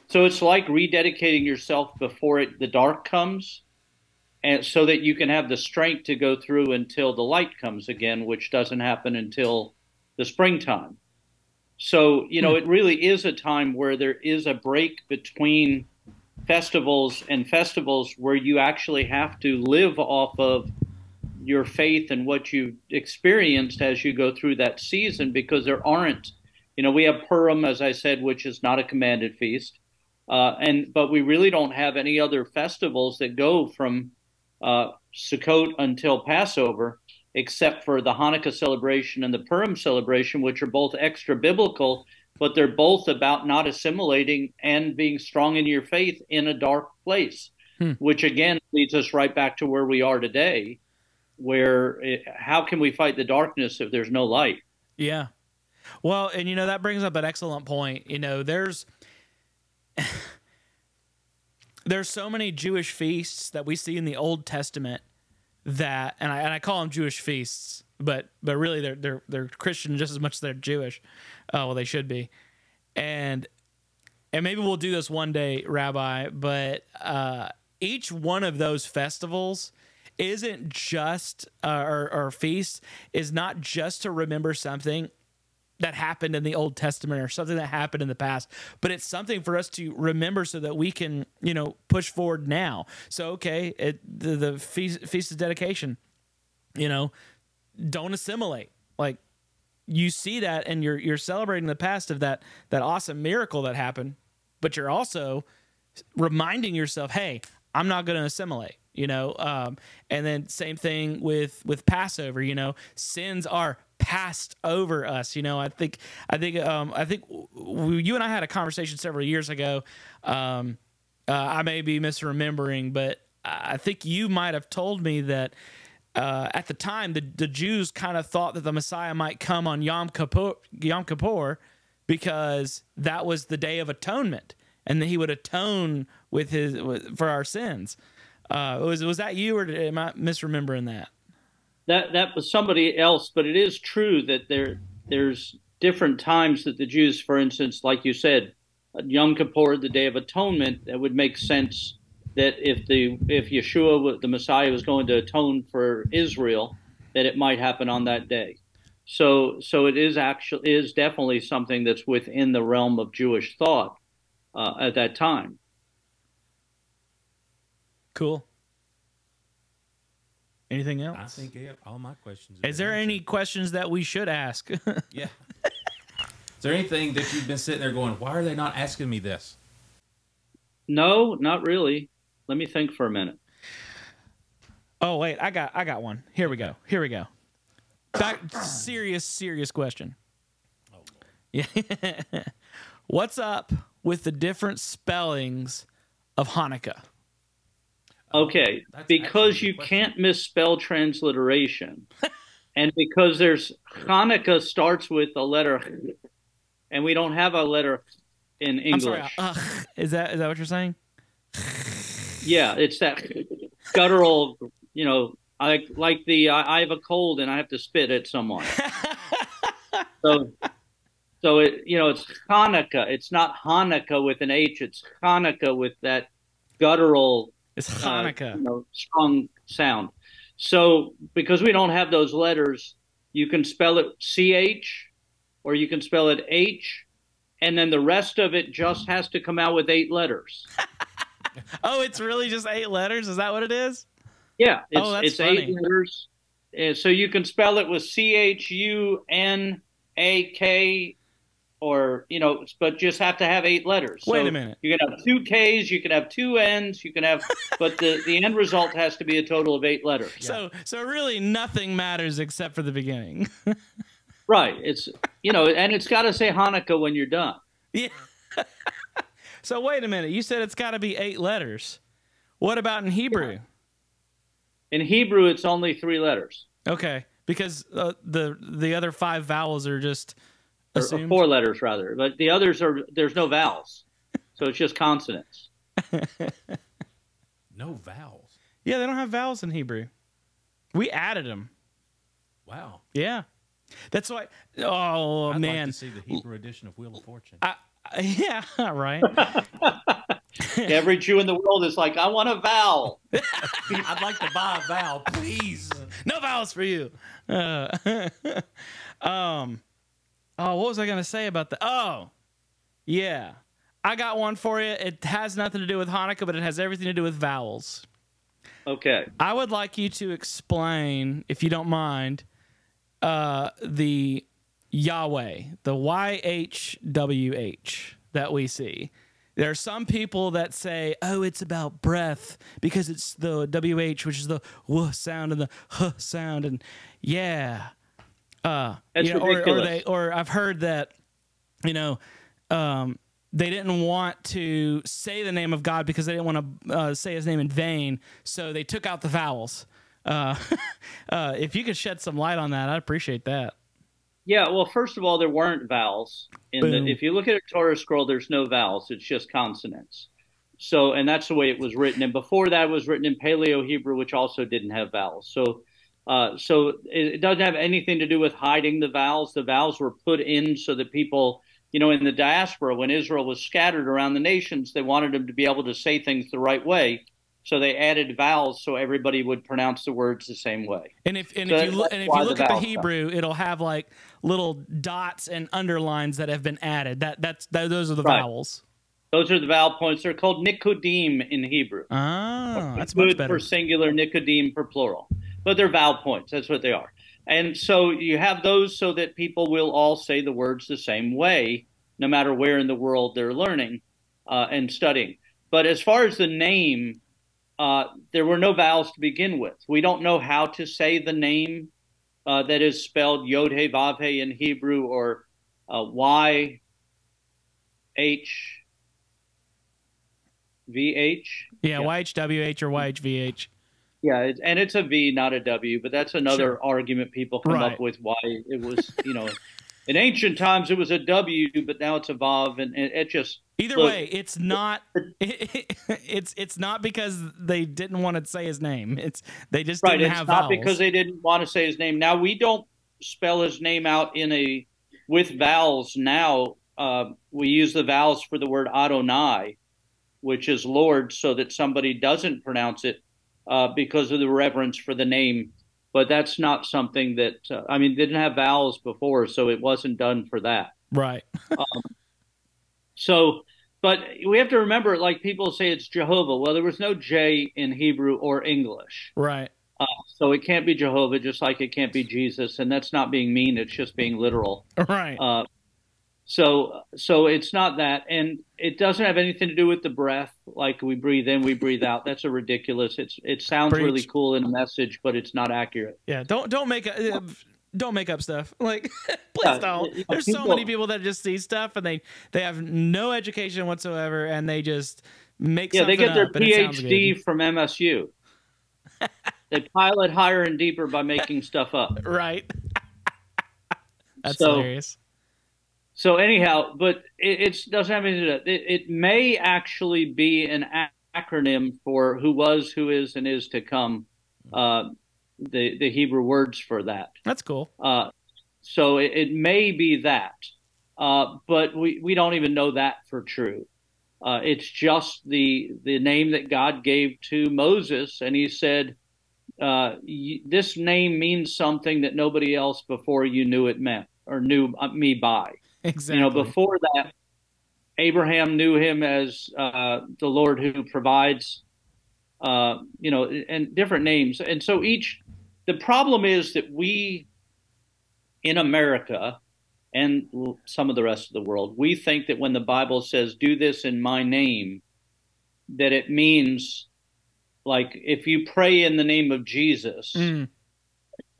So it's like rededicating yourself before it, the dark comes, and so that you can have the strength to go through until the light comes again, which doesn't happen until the springtime. So, you know, hmm. it really is a time where there is a break between festivals and festivals where you actually have to live off of your faith and what you experienced as you go through that season because there aren't, you know, we have Purim, as I said, which is not a commanded feast. Uh, and but we really don't have any other festivals that go from uh, Sukkot until Passover except for the Hanukkah celebration and the Purim celebration, which are both extra biblical, but they're both about not assimilating and being strong in your faith in a dark place, hmm. which again leads us right back to where we are today, where it, how can we fight the darkness if there's no light? Yeah. Well, and you know, that brings up an excellent point. You know, there's. there's so many Jewish feasts that we see in the Old Testament that, and I and I call them Jewish feasts, but but really they're they're they're Christian just as much as they're Jewish. Uh, well, they should be, and and maybe we'll do this one day, Rabbi. But uh, each one of those festivals isn't just uh, or, or feast is not just to remember something that happened in the Old Testament or something that happened in the past, but it's something for us to remember so that we can, you know, push forward now. So, okay, it, the, the feast, feast of dedication, you know, don't assimilate. Like you see that and you're you're celebrating the past of that that awesome miracle that happened, but you're also reminding yourself, hey, I'm not going to assimilate you know um, and then same thing with with passover you know sins are passed over us. You know, I think I think um, I think we, you and I had a conversation several years ago. Um, uh, I may be misremembering, but I think you might have told me that. Uh, at the time, the, the Jews kind of thought that the Messiah might come on Yom Kippur, Yom Kippur because that was the day of atonement, and that he would atone with his with, for our sins. Uh, was was that you, or am I misremembering that? that that was somebody else, but it is true that there there's different times that the Jews, for instance, like you said, Yom Kippur, the Day of Atonement, that would make sense that if the if Yeshua, the Messiah, was going to atone for Israel, that it might happen on that day. So so it is actually is definitely something that's within the realm of Jewish thought uh, at that time. Cool. Anything else? I think yeah, all my questions. Is there answered. any questions that we should ask? yeah. Is there anything that you've been sitting there going, why are they not asking me this? No, not really. Let me think for a minute. Oh wait, I got I got one. Here we go. Here we go. Back serious serious question. Oh, yeah. What's up with the different spellings of Hanukkah? Okay, That's because you can't misspell transliteration, and because there's Hanukkah starts with a letter, and we don't have a letter in English. Sorry, uh, is that is that what you're saying? Yeah, it's that guttural. You know, like like the I, I have a cold and I have to spit at someone. so, so it you know it's Hanukkah. It's not Hanukkah with an H. It's Hanukkah with that guttural it's uh, Hanukkah. Uh, you know, strong sound. So because we don't have those letters, you can spell it CH or you can spell it H, and then the rest of it just has to come out with eight letters. oh, it's really just eight letters? Is that what it is? Yeah, it's, oh, that's it's funny. eight letters. And so you can spell it with C H U N A K or you know, but just have to have eight letters. Wait so a minute. You can have two K's, you can have two N's, you can have, but the the end result has to be a total of eight letters. So so really nothing matters except for the beginning. right. It's you know, and it's got to say Hanukkah when you're done. Yeah. so wait a minute. You said it's got to be eight letters. What about in Hebrew? In Hebrew, it's only three letters. Okay, because uh, the the other five vowels are just or, or four letters rather, but the others are there's no vowels, so it's just consonants. No vowels. Yeah, they don't have vowels in Hebrew. We added them. Wow. Yeah, that's why. Oh I'd man, like to see the Hebrew edition of Wheel of Fortune. I, yeah, right. Every Jew in the world is like, I want a vowel. I'd like to buy a vowel, please. no vowels for you. Uh, um, oh, what was I gonna say about that? Oh, yeah, I got one for you. It has nothing to do with Hanukkah, but it has everything to do with vowels. Okay. I would like you to explain, if you don't mind, uh, the Yahweh, the Y H W H that we see. There are some people that say, "Oh, it's about breath because it's the WH, which is the w sound and the h sound," and yeah, uh, That's you know, or, or they, or I've heard that, you know, um, they didn't want to say the name of God because they didn't want to uh, say His name in vain, so they took out the vowels. Uh, uh, if you could shed some light on that, I'd appreciate that. Yeah, well, first of all, there weren't vowels. In Boom. the, if you look at a Torah scroll, there's no vowels. It's just consonants. So, and that's the way it was written. And before that, it was written in Paleo Hebrew, which also didn't have vowels. So, uh, so it, it doesn't have anything to do with hiding the vowels. The vowels were put in so that people, you know, in the diaspora, when Israel was scattered around the nations, they wanted them to be able to say things the right way. So they added vowels so everybody would pronounce the words the same way. And if and So if you look and if you the at the vowels come. Hebrew, it'll have like little dots and underlines that have been added. That that's that, those are the Right. vowels. Those are the vowel points. They're called nikodim in Hebrew. Ah, that's much better. for singular, Nicodim for plural. But they're vowel points. That's what they are. And so you have those so that people will all say the words the same way, no matter where in the world they're learning uh, and studying. But as far as the name, uh, there were no vowels to begin with. We don't know how to say the name uh, that is spelled Yod He Vav He in Hebrew or uh, Y H V H. yeah, yeah. YHWH or YHVH. Yeah, it, and it's a V, not a W, but that's another Sure. argument people come Right. up with why it was, you know, in ancient times it was a W, but now it's a Vav, and it, it just Either Look- way, it's not. it's it's not because they didn't want to say his name. It's they just right. didn't It's have not vowels. because they didn't want to say his name. Now we don't spell his name out in a with vowels. Now uh, we use the vowels for the word Adonai, which is Lord, so that somebody doesn't pronounce it uh, because of the reverence for the name. But that's not something that uh, I mean. They didn't have vowels before, so it wasn't done for that. right. So, but we have to remember, like people say it's Jehovah. Well, there was no J in Hebrew or English. Right. So it can't be Jehovah, just like it can't be Jesus. And that's not being mean, it's just being literal. Right. So, so it's not that. And it doesn't have anything to do with the breath. Like we breathe in, we breathe out. That's a ridiculous. It's, it sounds Preach. really cool in a message, but it's not accurate. yeah. Don't don't make a, uh, don't make up stuff. Like please don't. There's so many people that just see stuff and they they have no education whatsoever and they just make stuff. Yeah, they get their up and it sounds PhD from MSU. they pilot higher and deeper by making stuff up. Right. That's So- hilarious. So anyhow, but it it's, doesn't have anything to do. It, it may actually be an acronym for who was, who is, and is to come. Uh, the the Hebrew words for that. That's cool. Uh, so it, it may be that, uh, but we, we don't even know that for true. Uh, it's just the the name that God gave to Moses, and He said, uh, "This name means something that nobody else before you knew it meant or knew uh, me by." Exactly. You know, before that, Abraham knew him as uh, the Lord who provides. Uh, you know, and different names, and so each. The problem is that we, in America, and some of the rest of the world, we think that when the Bible says "Do this in my name," that it means, like, if you pray in the name of Jesus, Mm,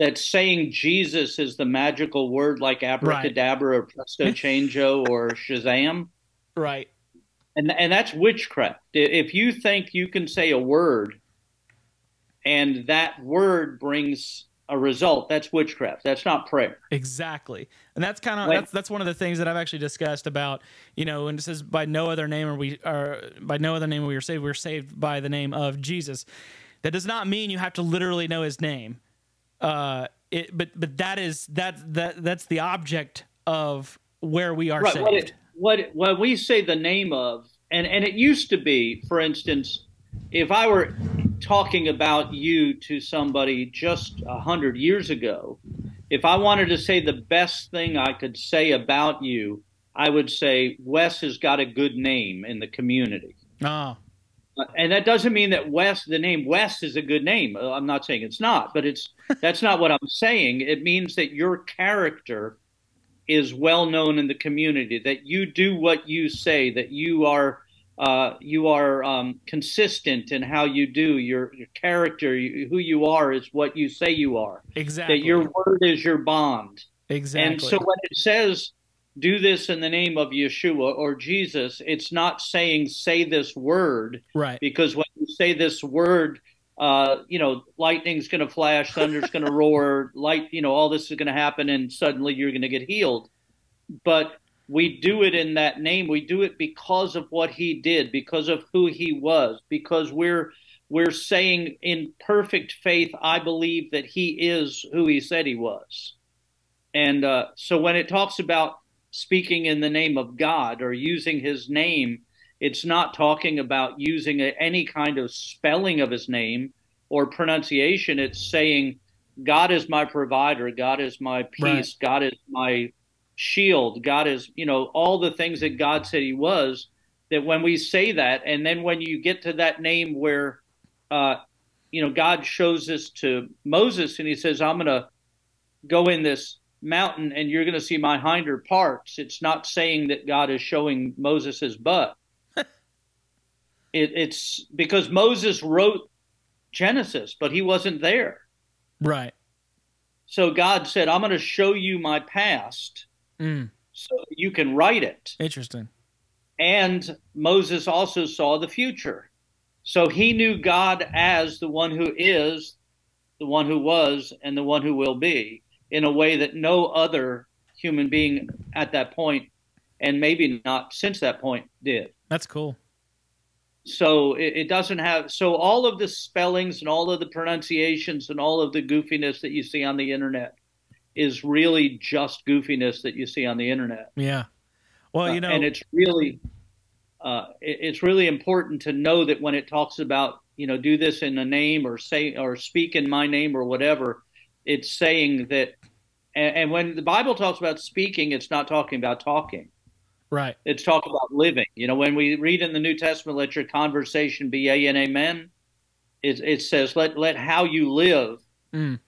that saying Jesus is the magical word like abracadabra or presto changeo or Shazam. right. And and that's witchcraft. If you think you can say a word and that word brings a result, that's witchcraft. That's not prayer. Exactly, and that's kind of Like- that's that's one of the things that I've actually discussed about you know, and it says by no other name are we are by no other name we were saved. We are saved by the name of Jesus. That does not mean you have to literally know his name. Uh, it, but but that is that that that's the object of where we are right. saved. What, it, what when we say the name of, and and it used to be, for instance, if I were talking about you to somebody just a hundred years ago, if I wanted to say the best thing I could say about you, I would say Wes has got a good name in the community. oh, Uh, and that doesn't mean that Wes, the name Wes, is a good name. Uh, I'm not saying it's not, but it's that's not what I'm saying. It means that your character is well known in the community. That you do what you say. That you are uh, you are um, consistent in how you do. Your, your character, you, who you are, is what you say you are. exactly. That your word is your bond. exactly. And so when it says do this in the name of Yeshua or Jesus, it's not saying say this word right. because when you say this word, uh, you know, lightning's going to flash, thunder's going to roar, light, you know, all this is going to happen, and suddenly you're going to get healed. But we do it in that name. We do it because of what he did, because of who he was, because we're we're saying in perfect faith, I believe that he is who he said he was. And uh, so when it talks about speaking in the name of God or using his name, it's not talking about using a, any kind of spelling of his name or pronunciation. It's saying, God is my provider, God is my peace, Right. God is my shield, God is, you know, all the things that God said he was. That when we say that, and then when you get to that name where, uh, you know, God shows this to Moses and he says, I'm going to go in this mountain and you're going to see my hinder parts. It's not saying that God is showing Moses his butt. it, it's because Moses wrote Genesis, but he wasn't there. right. So God said, I'm going to show you my past Mm, so you can write it. interesting. And Moses also saw the future. So he knew God as the one who is, the one who was, and the one who will be in a way that no other human being at that point, and maybe not since that point, did. That's cool. So it, it doesn't have, so all of the spellings and all of the pronunciations and all of the goofiness that you see on the internet is really just goofiness that you see on the internet. Yeah. Well, you know, and it's really uh, it- it's really important to know that when it talks about you know do this in a name or say or speak in my name or whatever it's saying that and, and when the bible talks about speaking it's not talking about talking right. it's talking about living you know when we read in the new testament let your conversation be yea and amen it, it says let let how you live Mm.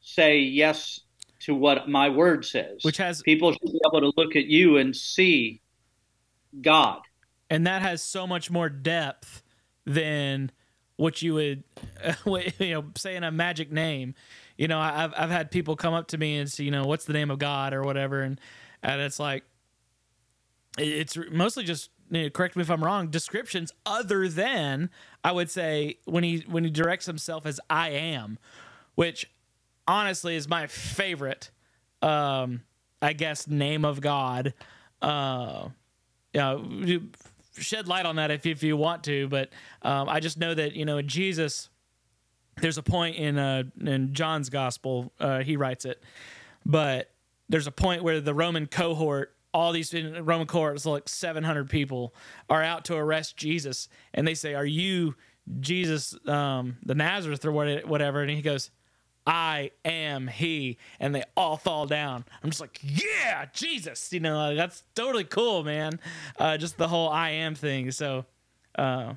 say yes to what my word says Which has people should be able to look at you and see God. and that has so much more depth than what you would you know say in a magic name you know i've i've had people come up to me and say you know what's the name of god or whatever and and it's like it's mostly just you know, correct me if i'm wrong descriptions other than i would say when he when he directs himself as i am which honestly is my favorite um i guess name of god uh you shed light on that if if you want to, but um, I just know that you know Jesus. There's a point in uh, in John's gospel, uh, he writes it, but there's a point where the Roman cohort, all these Roman cohorts, like 700 people, are out to arrest Jesus, and they say, "Are you Jesus, um, the Nazareth, or whatever?" And he goes, I am he, and they all fall down. I'm just like, yeah, Jesus, you know, that's totally cool, man. Uh, just the whole I am thing. So, uh,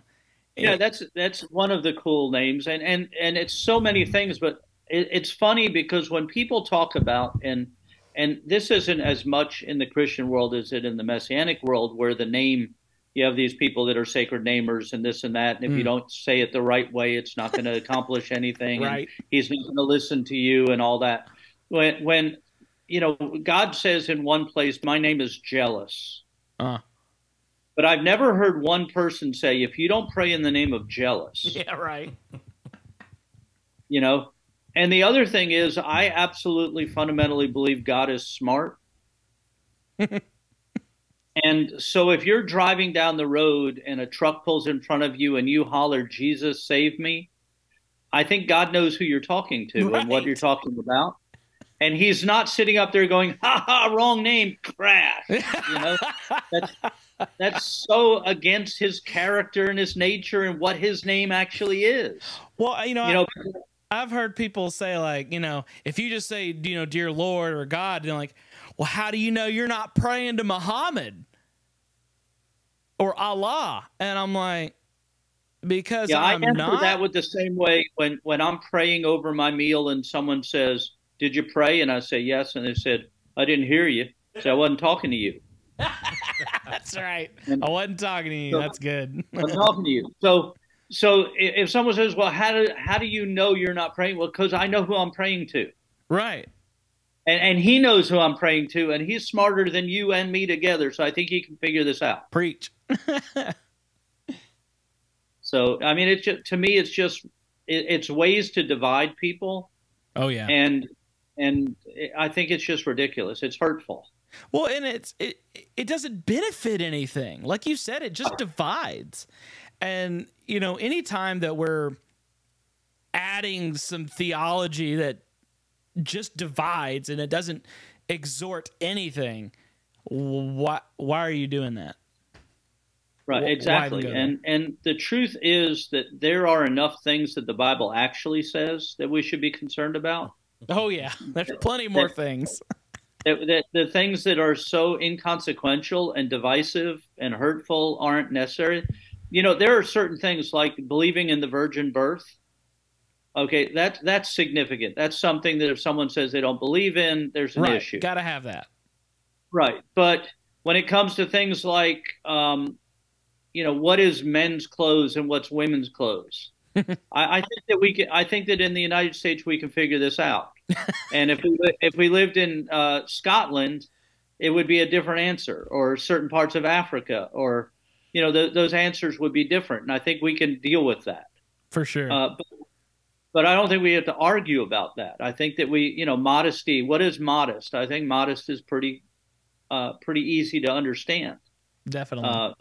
Yeah, that's that's one of the cool names, and and and it's so many things. But it, it's funny because when people talk about and and this isn't as much in the Christian world as it in the Messianic world, where the name you have these people that are sacred namers and this and that, and if you Mm. don't say it the right way, it's not going to accomplish anything. and right, he's not going to listen to you and all that. When when you know God says in one place, "My name is jealous," uh, but I've never heard one person say, "If you don't pray in the name of jealous." yeah, right, you know and the other thing is, I absolutely fundamentally believe God is smart. and so if you're driving down the road and a truck pulls in front of you and you holler, Jesus, save me, I think God knows who you're talking to right. and what you're talking about. And he's not sitting up there going, ha ha, wrong name, crash. You know, that's, that's so against his character and his nature and what his name actually is. Well, you know, you know I've heard people say like, you know, if you just say, you know, dear Lord or God, you're like, well, how do you know you're not praying to Muhammad or Allah? And I'm like, because yeah, I'm I answer not. that with the same way when when I'm praying over my meal and someone says, "Did you pray?" and I say yes, and they said, "I didn't hear you, so I wasn't talking to you." That's right. And I wasn't talking to you. So, That's good. I'm talking to you. So so if someone says, "Well, how do how do you know you're not praying?" Well, because I know who I'm praying to. Right. And and he knows who I'm praying to, and he's smarter than you and me together. So I think he can figure this out. Preach. so I mean, it's just, to me, it's just it, it's ways to divide people. Oh yeah. And and I think it's just ridiculous. It's hurtful. Well, and it's it it doesn't benefit anything. Like you said, it just divides. And, you know, anytime that we're adding some theology that just divides and it doesn't exhort anything, why, why are you doing that? Right, exactly. And and the truth is that there are enough things that the Bible actually says that we should be concerned about. Oh yeah, there's plenty more that, things. that, that the things that are so inconsequential and divisive and hurtful aren't necessary you know, there are certain things like believing in the virgin birth. Okay, that's that's significant. That's something that if someone says they don't believe in, there's an right. issue. Got to have that. Right, but when it comes to things like, um, you know, what is men's clothes and what's women's clothes, I, I, think that we can. I think that in the United States we can figure this out. and if we if we lived in uh, Scotland, it would be a different answer, or certain parts of Africa, or you know, the, those answers would be different. And I think we can deal with that. For sure. Uh, but, but I don't think we have to argue about that. I think that we, you know, modesty, what is modest? I think modest is pretty, uh, pretty easy to understand. Definitely. Uh,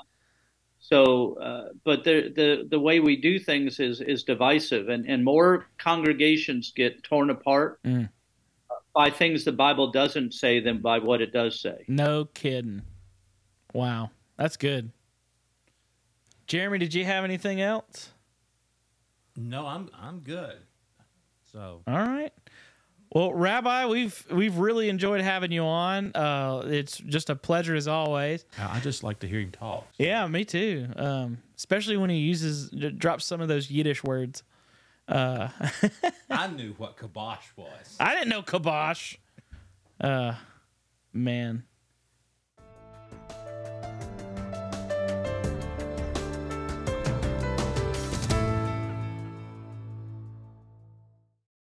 so, uh, but the, the, the way we do things is, is divisive and, and more congregations get torn apart mm. by things the Bible doesn't say than by what it does say. No kidding. Wow. That's good. Jeremy, did you have anything else? No, I'm I'm good. So all right. Well, Rabbi, we've we've really enjoyed having you on. Uh, it's just a pleasure as always. I just like to hear him talk. So. Yeah, me too. Um, especially when he uses drops some of those Yiddish words. Uh, I knew what kibosh was. I didn't know kibosh. Uh, man.